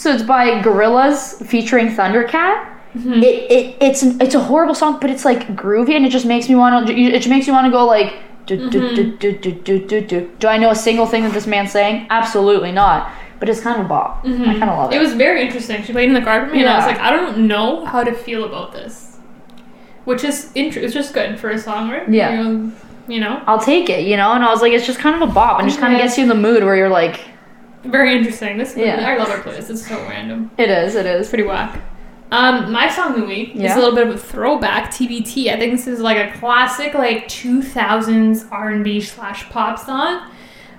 So it's by Gorillaz featuring Thundercat. Mhm. It, it it's an, it's a horrible song, but it's like groovy and it just makes me want to. It just makes you want to go like. Do, do, do, do, do, do, do, do. Do I know a single thing that this man's saying? Absolutely not. But it's kind of a bop. I kind of love it. It was very interesting. She played in the car with me, and I was like, I don't know how to feel about this, which is int- it's just good for a song, right? Yeah. You, you know, I'll take it, you know. And I was like, it's just kind of a bop, and just kind of gets you in the mood where you're like, very interesting. This Yeah. I love our playlist. It's so random. it is, it It's pretty whack. Um, my song of the week is a little bit of a throwback. TBT. I think this is like a classic, like 2000s R&B slash pop song,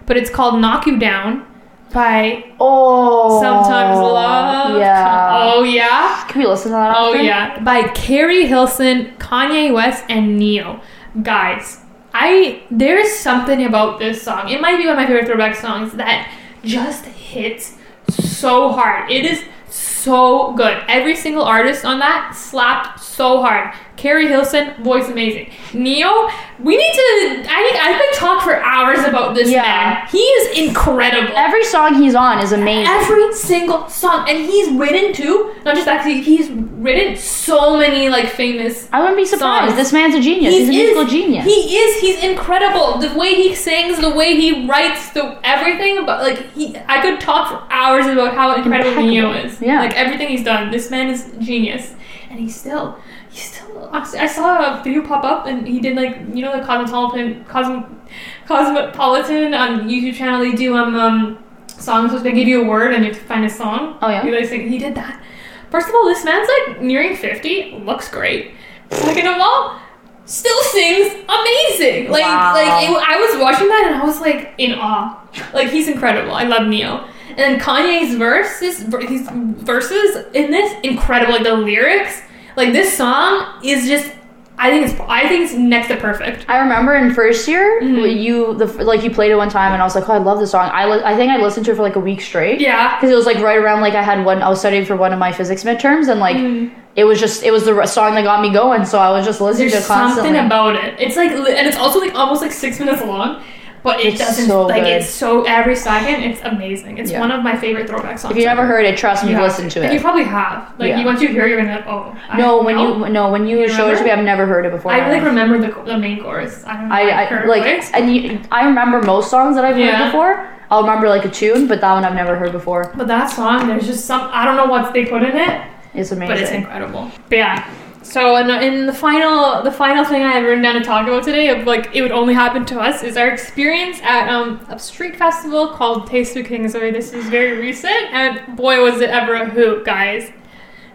but it's called "Knock You Down" by Oh, Sometimes Love. Yeah. Oh yeah. Can we listen to that? Oh after? yeah, by Keri Hilson, Kanye West, and Ne-Yo. Guys, I there's something about this song. It might be one of my favorite throwback songs that just hits so hard. It is so good. Every single artist on that slapped so hard. Keri Hilson, voice amazing. Ne-Yo, we need to. I think I could talk for hours about this Yeah. man. He is incredible. Every song he's on is amazing. Every single song, and he's written too. Not just actually, he's written so many like famous. I wouldn't be surprised. songs. This man's a genius. He He's a musical genius. He is. He's incredible. The way he sings, the way he writes, the everything. But like he, I could talk for hours about how incredible Impeccable. Ne-Yo is. Yeah. Like everything he's done. This man is genius, and he's still. He's still. I saw a video pop up, and he did like you know the Cosmopolitan Cosmo, Cosmopolitan on YouTube channel. They do um, um songs which they give you a word and you have to find a song. Oh, yeah? You guys think he did that? First of all, this man's like nearing fifty. Looks great. Second of all, still sings amazing. Like Wow. like it, I was watching that and I was like in awe. Like he's incredible. I love Ne-Yo. And then Kanye's verses, his verses in this incredible. Like the lyrics, like this song is just. I think it's I think it's next to perfect. I remember in first year, Mhm. you the like you played it one time, and I was like, oh, I love this song. I li- I think I listened to it for like a week straight. Yeah. Because it was like right around like I had one. I was studying for one of my physics midterms, and like Mhm. it was just it was the song that got me going. So I was just listening There's to it constantly. something about it. It's like, and it's also like almost like six minutes long. But it It's doesn't so like good. it's so every second. It's amazing. It's Yeah. one of my favorite throwback songs. If you never ever. heard it, trust me, listen to And you probably have. Like Yeah. you, once you hear it, you're gonna be like, oh. I No, when know. you no when you, You showed it to me. I've never heard it before. I like remember the, the main chorus. I don't know. I, I like and you, I remember most songs that I've heard before. I'll remember like a tune, but that one I've never heard before. But that song, there's just some I don't know what they put in it, It's amazing. but it's incredible. But yeah. So in, in the final the final thing I have written down to talk about today of like it would only happen to us is our experience at um, a street festival called Taste of Kingsway. This is very recent and boy was it ever a hoot, guys.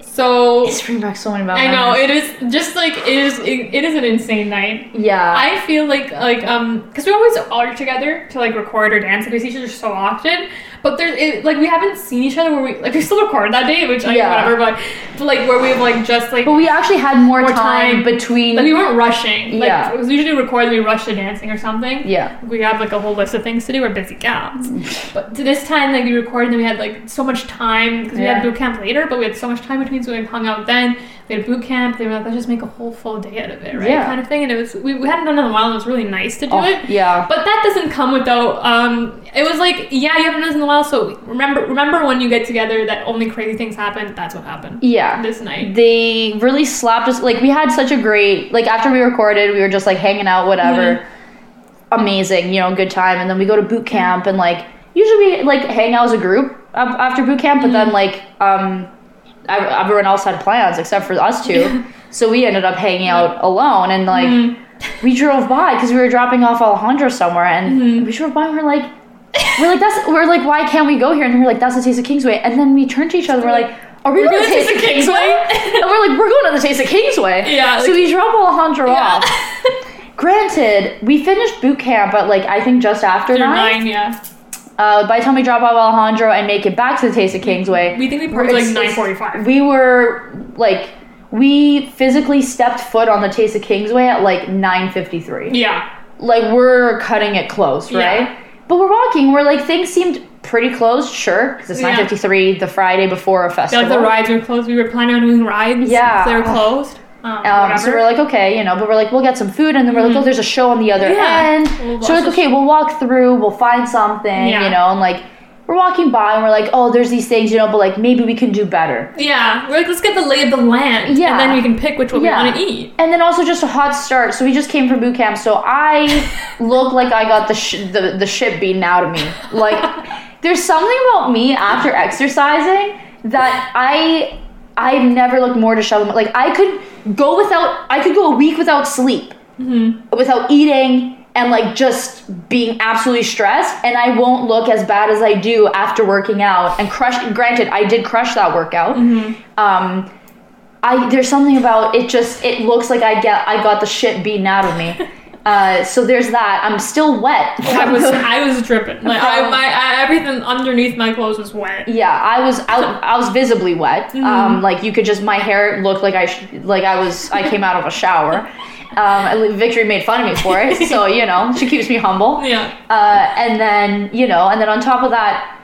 So It's bringing back so many bad I know it is just like it is it, it is an insane night. Yeah. I feel like like um because we always are together to like record or dance and we see each other so often, but there's it, like we haven't seen each other where we like we still recorded that day, which I Yeah. whatever, but, but like where we've like just like but we actually had more, More time, time. between. like we weren't rushing. Like Yeah. it was usually recorded we rush to dancing or something. yeah. We have like a whole list of things to do. We're busy gals. but to this time, like we recorded and we had like so much time because we Yeah. had boot camp later, but we had so much time between, so we hung out then. We had boot camp. They were like, let's just make a whole full day out of it, right? Yeah. Kind of thing. And it was we, we hadn't done it in a while. and It was really nice to do Oh, it. yeah. But that doesn't come without. Um, it was like, yeah, you haven't done this in a while. So remember, remember when you get together that only crazy things happen. That's what happened Yeah. this night. They really slapped us. Like we had such a great. Like after we recorded, we were just like hanging out, whatever. Amazing, you know, good time. And then we go to boot camp, and like usually we like hang out as a group after boot camp, but then like um, everyone else had plans except for us two. so we ended up hanging out alone, and like Mm-hmm. we drove by because we were dropping off Alejandro somewhere, and Mm-hmm. we drove by, and we're like. We're like that's we're like why can't we go here and we're like that's the taste of Kingsway and then we turn to each other and we're like are we We're going to taste of Kingsway? And we're like we're going to the taste of Kingsway Yeah, so we drop Alejandro Yeah. off granted we finished boot camp but like I think just after They're nine nine, yeah. Uh, by the time we drop off Alejandro and make it back to the taste of Kingsway We think we we're- parked like nine forty-five. we were like we physically stepped foot on the taste of Kingsway at like 9:53 Yeah, like we're cutting it close, right? Yeah. But we're walking. We're like things seemed pretty close, sure, because it's Yeah. nine fifty three, the Friday before a festival. like the rides were closed. We were planning on doing rides. Yeah. they were closed. Um, Um, so we're like, okay, you know, but we're like, we'll get some food, and then we're like, oh, there's a show on the other Mm-hmm. Yeah. end. We'll so we're like, okay, we'll walk through, we'll find something, Yeah. you know, and like we're walking by, and we're like, oh, there's these things, you know, but like maybe we can do better. yeah, we're like, let's get the lay of the land. Yeah. and then we can pick which one Yeah. we want to eat. And then also just a hot start. So we just came from boot camp. So I look like I got the sh- the the shit beaten out of me. Like there's something about me after exercising that I I've never looked more disheveled. Like I could go without I could go a week without sleep, without eating. And like just being absolutely stressed, and I won't look as bad as I do after working out. And crush. Granted, I did crush that workout. Um, I there's something about it. Just it looks like I get I got the shit beaten out of me. Uh, so there's that. I'm still wet. I was I was dripping. Like I, my I, everything underneath my clothes was wet. yeah, I was out. I was visibly wet. Mm-hmm. Um, like you could just my hair looked like I sh- like I was I came out of a shower. Um, Victory made fun of me for it, so you know she keeps me humble. Yeah, Uh, and then you know, and then on top of that,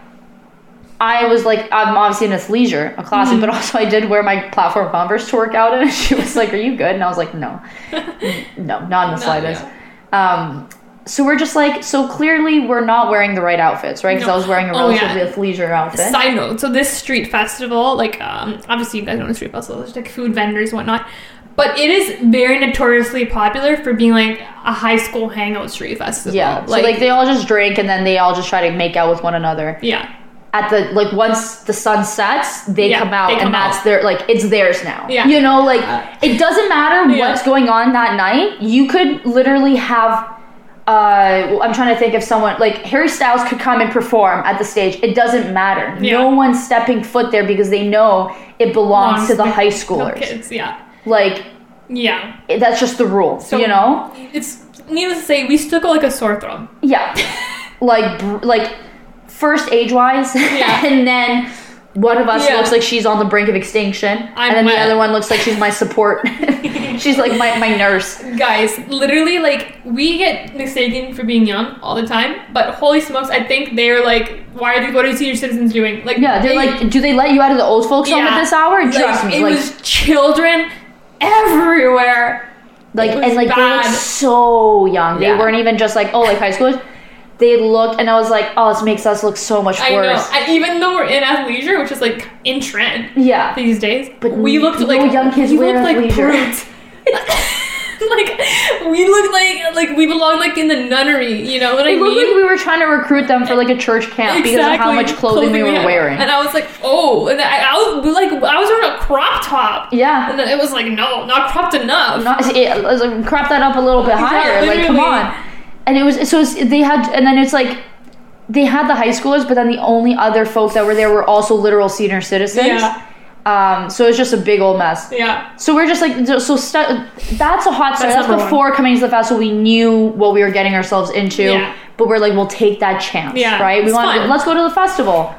I was like, I'm obviously in athleisure, a classic, Mm-hmm. but also I did wear my platform Converse to work out in. And she was like, "Are you good?" And I was like, "No, no, not in the slightest." Um, so we're just like, so clearly we're not wearing the right outfits, right? Because No. I was wearing a Oh, yeah. relatively athleisure outfit. Side note: So this street festival, like, um, obviously you guys know the street festival. There's like food vendors and whatnot, but it is very notoriously popular for being like a high school hangout street festival. yeah, so like they all just drink and then they all just try to make out with one another. yeah, at the like once the sun sets, they Yeah, come out they come and that's out. their like it's theirs now. Yeah. You know, like it doesn't matter Yeah. what's going on that night. You could literally have uh I'm trying to think of someone like Harry Styles could come and perform at the stage. It doesn't matter. Yeah. No one's stepping foot there because they know it belongs to the high schoolers. kids. Yeah, Like yeah. it- that's just the rule, So you know? it's needless to say, we still go like a sore thumb. Yeah. like br- like first age wise Yeah. and then one of us Yeah. looks like she's on the brink of extinction I'm and then wet. the other one looks like she's my support she's like my, my nurse Guys, literally, like, we get mistaken for being young all the time, but holy smokes, I think they're like, why are they, what are senior citizens doing? Like, yeah they're they- like do they let you out of the old folks home at this hour like, trust me It like was children everywhere. like and like they look so young they Yeah. weren't even just like oh like high schoolers they looked, and I was like, oh, this makes us look so much I know. worse. And even though we're in athleisure, which is like in trend Yeah. these days, But we looked no like young kids we looked like brutes. like we looked like like we belonged like in the nunnery. You know what I It looked mean? like we were trying to recruit them for like a church camp because of how much clothing, we were had. wearing. And I was like, oh, and I, I was like, I was wearing a crop top. yeah. And then it was like, no, not cropped enough. Not, it, it like, crop that up a little bit higher. Like, come on. And it was so it's, they had, and then it's like they had the high schoolers, but then the only other folk that were there were also literal senior citizens. Yeah. Um. So it's just a big old mess. Yeah. So we're just like so. stu- that's a hot start. That's That's, number one. before coming to the festival. We knew what we were getting ourselves into. Yeah. But we're like, we'll take that chance. Yeah, Right. We want. fun. Let's go to the festival.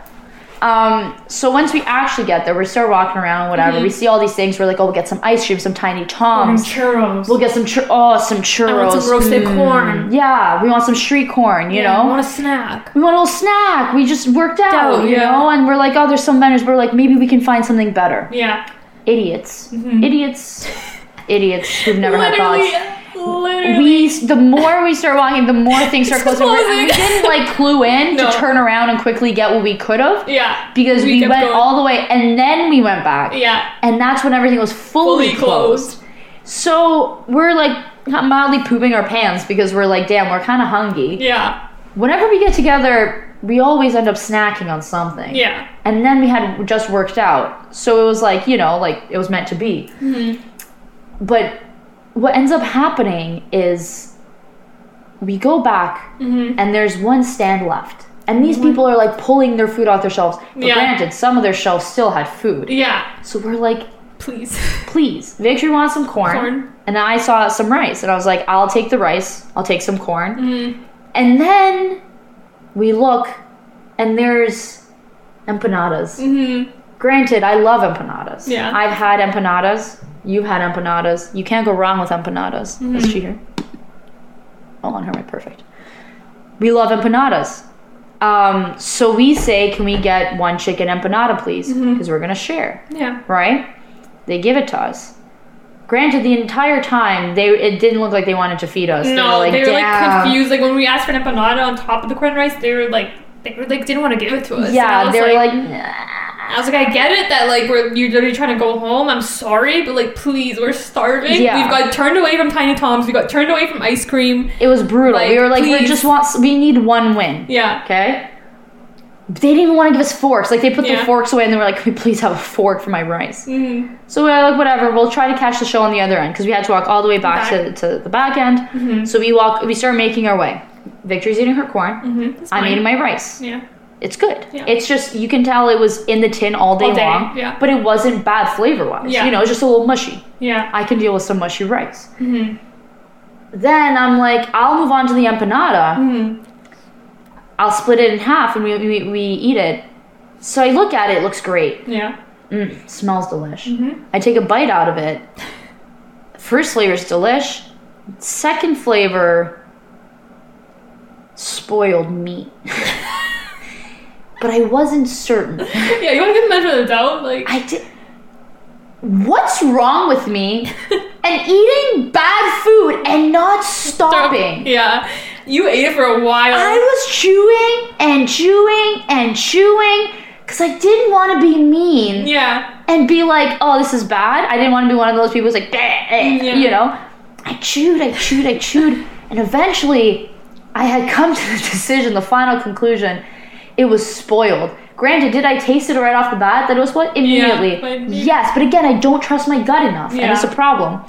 Um, so once we actually get there, we start walking around, whatever. Mm-hmm. We see all these things. We're like, oh, we'll get some ice cream, some tiny toms. churros. We'll get some chur- oh, some churros. I want some roasted Mm. corn. Yeah, we want some street corn. You Yeah, know, want a snack. we want a little snack. We just worked out. You yeah. know, and we're like, oh, there's some vendors. We're like, maybe we can find something better. Yeah. Idiots, Mm-hmm. idiots, idiots who've never had literally, thoughts. Literally. We the more we start walking, the more things start It's closing. We, we didn't like clue in No. to turn around and quickly get what we could have yeah. because we, kept went going. all the way and then we went back. Yeah. And that's when everything was fully, Fully closed. closed. So we're like mildly pooping our pants because we're like, damn, we're kind of hungry. Yeah. Whenever we get together, we always end up snacking on something. Yeah. And then we had just worked out. So it was like, you know, like it was meant to be. Hmm. But what ends up happening is we go back Mm-hmm. and there's one stand left. And these people are like pulling their food off their shelves. But Yeah. granted, some of their shelves still had food. Yeah. So we're like, Please. please, Victor wants some corn. Corn. And I saw some rice. And I was like, I'll take the rice. I'll take some corn. Mm-hmm. And then we look and there's empanadas. Mm-hmm. Granted, I love empanadas. Yeah. I've had empanadas. You've had empanadas. You can't go wrong with empanadas. Mm-hmm. Is she here? Oh, on her way. Perfect. We love empanadas. Um, so we say, can we get one chicken empanada, please? Because Mm-hmm. we're going to share, Yeah. right? They give it to us. Granted, the entire time, they it didn't look like they wanted to feed us. No, they were like, like confused. Like when we asked for an empanada on top of the corn rice, they were like, they were like, didn't want to give it to us. Yeah, they were like, I was like, I get it that like we're you're literally trying to go home. I'm sorry, but like, please, we're starving. Yeah. We've got turned away from Tiny Toms. We got turned away from ice cream. it was brutal. Like, we were like, we just want, we need one win. Yeah. Okay. They didn't even want to give us forks. Like they put Yeah. their forks away and they were like, "Can we please have a fork for my rice?" Mm-hmm. So we were like, "Whatever. We'll try to catch the show on the other end because we had to walk all the way back, Back. Mm-hmm. to, to the back end." So we walk. We start making our way. Victory's eating her corn. Mm-hmm. I'm eating my rice. Yeah. It's good. Yeah. It's just you can tell it was in the tin all day, All day, long. yeah. But it wasn't bad flavor wise. Yeah. You know, it's just a little mushy. Yeah. I can deal with some mushy rice. Mm-hmm. Then I'm like, I'll move on to the empanada. Mm-hmm. I'll split it in half and we, we, we eat it. So I look at it, it looks great. Yeah. Mm, smells delish. Mhm. I take a bite out of it. First flavor is delish. Second flavor, spoiled meat. but I wasn't certain. Yeah. You want to give the benefit of the doubt? Like. I did. What's wrong with me and eating bad food and not stopping? Yeah. You ate it for a while. I was chewing and chewing and chewing because I didn't want to be mean yeah. and be like, oh, this is bad. I didn't want to be one of those people who's like, "Bleh, eh," Yeah. you know? I chewed, I chewed, I chewed, and eventually I had come to the decision, the final conclusion, it was spoiled. Granted, did I taste it right off the bat that it was what? Immediately. but- yes, but again, I don't trust my gut enough, and it's a problem.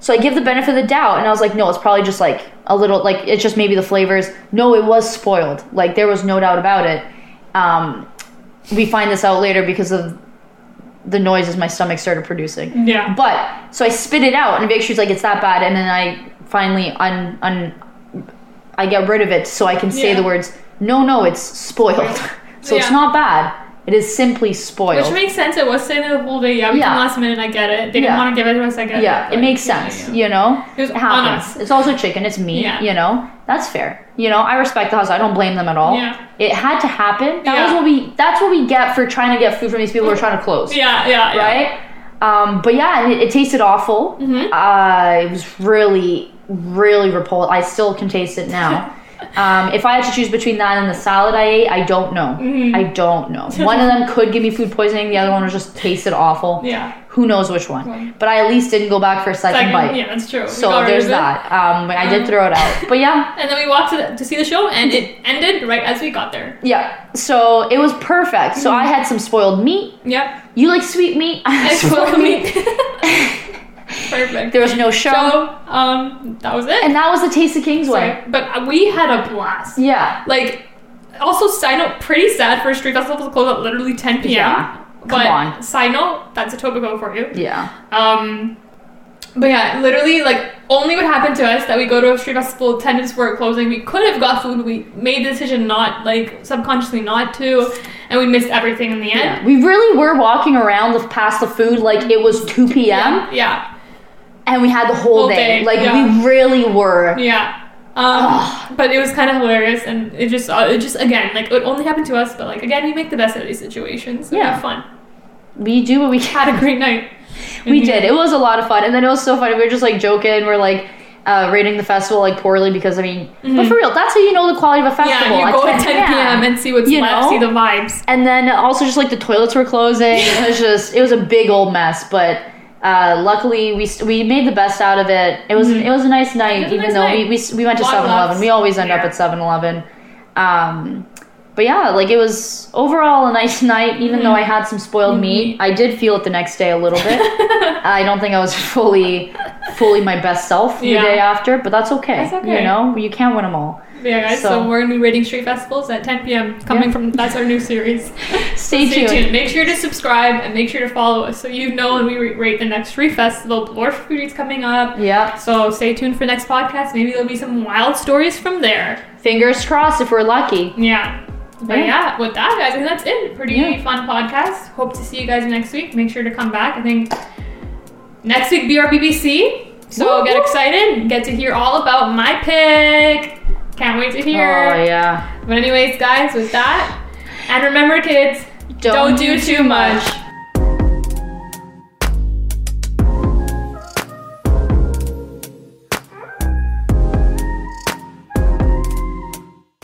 So I give the benefit of the doubt, and I was like, no, it's probably just like a little, like it's just maybe the flavors. No, it was spoiled. Like there was no doubt about it. Um, we find this out later because of the noises my stomach started producing. Yeah. But so I spit it out, and Victory's like, "It's that bad," and then I finally un un I get rid of it so I can say Yeah. the words, "No, no, it's spoiled." so it's not bad. It is simply spoiled. Which makes sense. It was sitting there the whole day. Yeah, we Yeah. came last minute. I get it. They didn't Yeah. want to give it to us. I get yeah, it. it makes sense. yeah. You know, It was on happens. us. It's also chicken. It's meat. Yeah. You know, that's fair. You know, I respect the hustle. I don't blame them at all. Yeah. It had to happen. That Yeah. was what we. That's what we get for trying to get food from these people who are trying to close. Yeah, yeah, yeah. right? Um, but yeah, and it, it tasted awful. Mhm. Uh, it was really, really repulsive. I still can taste it now. Um, if I had to choose between that and the salad I ate, I don't know. Mhm. I don't know. One of them could give me food poisoning. The other one was just tasted awful. Yeah. Who knows which one? But I at least didn't go back for a second, Second, bite. yeah, that's true. So there's that. Um, I did throw it out. But yeah, And then we walked to, the, to see the show, and it ended right as we got there. yeah. So it was perfect. So Mm-hmm. I had some spoiled meat. Yep. You like sweet meat? I spoiled meat. Perfect. There was no show. So, um, that was it. And that was the Taste of Kingsway. Sorry. But we had a blast. Yeah. Like, also, side note, pretty sad for a Street Festival to close at literally 10 p.m. Yeah. Come but on. side note, that's Etobicoke for you. Yeah. Um, but yeah, literally, like, only what happened to us that we go to a street festival, attendance it closing. We could have got food. We made the decision not, like, subconsciously not to, and we missed everything in the end. Yeah. We really were walking around the, past the food like it was 2 p.m. Yeah, yeah, and we had the whole, Whole day. day, Like yeah. we really were. yeah. Um, but it was kind of hilarious, and it just, uh, it just again, like, it only happened to us. But like, again, we make the best out of these situations. So Yeah. have fun. We do what we can. Had a great night. We did. It was a lot of fun, and then it was so funny. We were just like joking. We're like uh, rating the festival like poorly because I mean, but for real, that's how you know the quality of a festival. Mm-hmm. Yeah, you go at 10 yeah. p.m. and see what's You left, know? see the vibes. And then also just like the toilets were closing. It was just it was a big old mess, but. Uh, luckily, we st- we made the best out of it. It was it was a nice night, Mm-hmm. It was a even nice though night. we, we we went to Lot 7-Eleven. We always end up at 7-Eleven. Um, but yeah, like it was overall a nice night. Even though I had some spoiled meat, I did feel it the next day a little bit. I don't think I was fully fully my best self Yeah. the day after, but that's okay. That's okay. You know, you can't win them all. Yeah, guys. So, So- we're gonna be rating street festivals at 10 p.m. Coming Yeah. from that's our new series. Stay, Stay tuned. tuned. Make sure to subscribe and make sure to follow us so you know when we rate the next street festival. Bloor Foodie's coming up. Yeah, So stay tuned for next podcast. Maybe there'll be some wild stories from there. fingers crossed if we're lucky. Yeah. But Yeah. yeah, with that, guys, I think that's it. Pretty Yeah. fun podcast. Hope to see you guys next week. Make sure to come back. I think next week BRBBC. So Woo, get excited. Get to hear all about my pick. Can't wait to hear. Oh yeah. But anyways, guys, with that, and remember, kids, don't, do too much.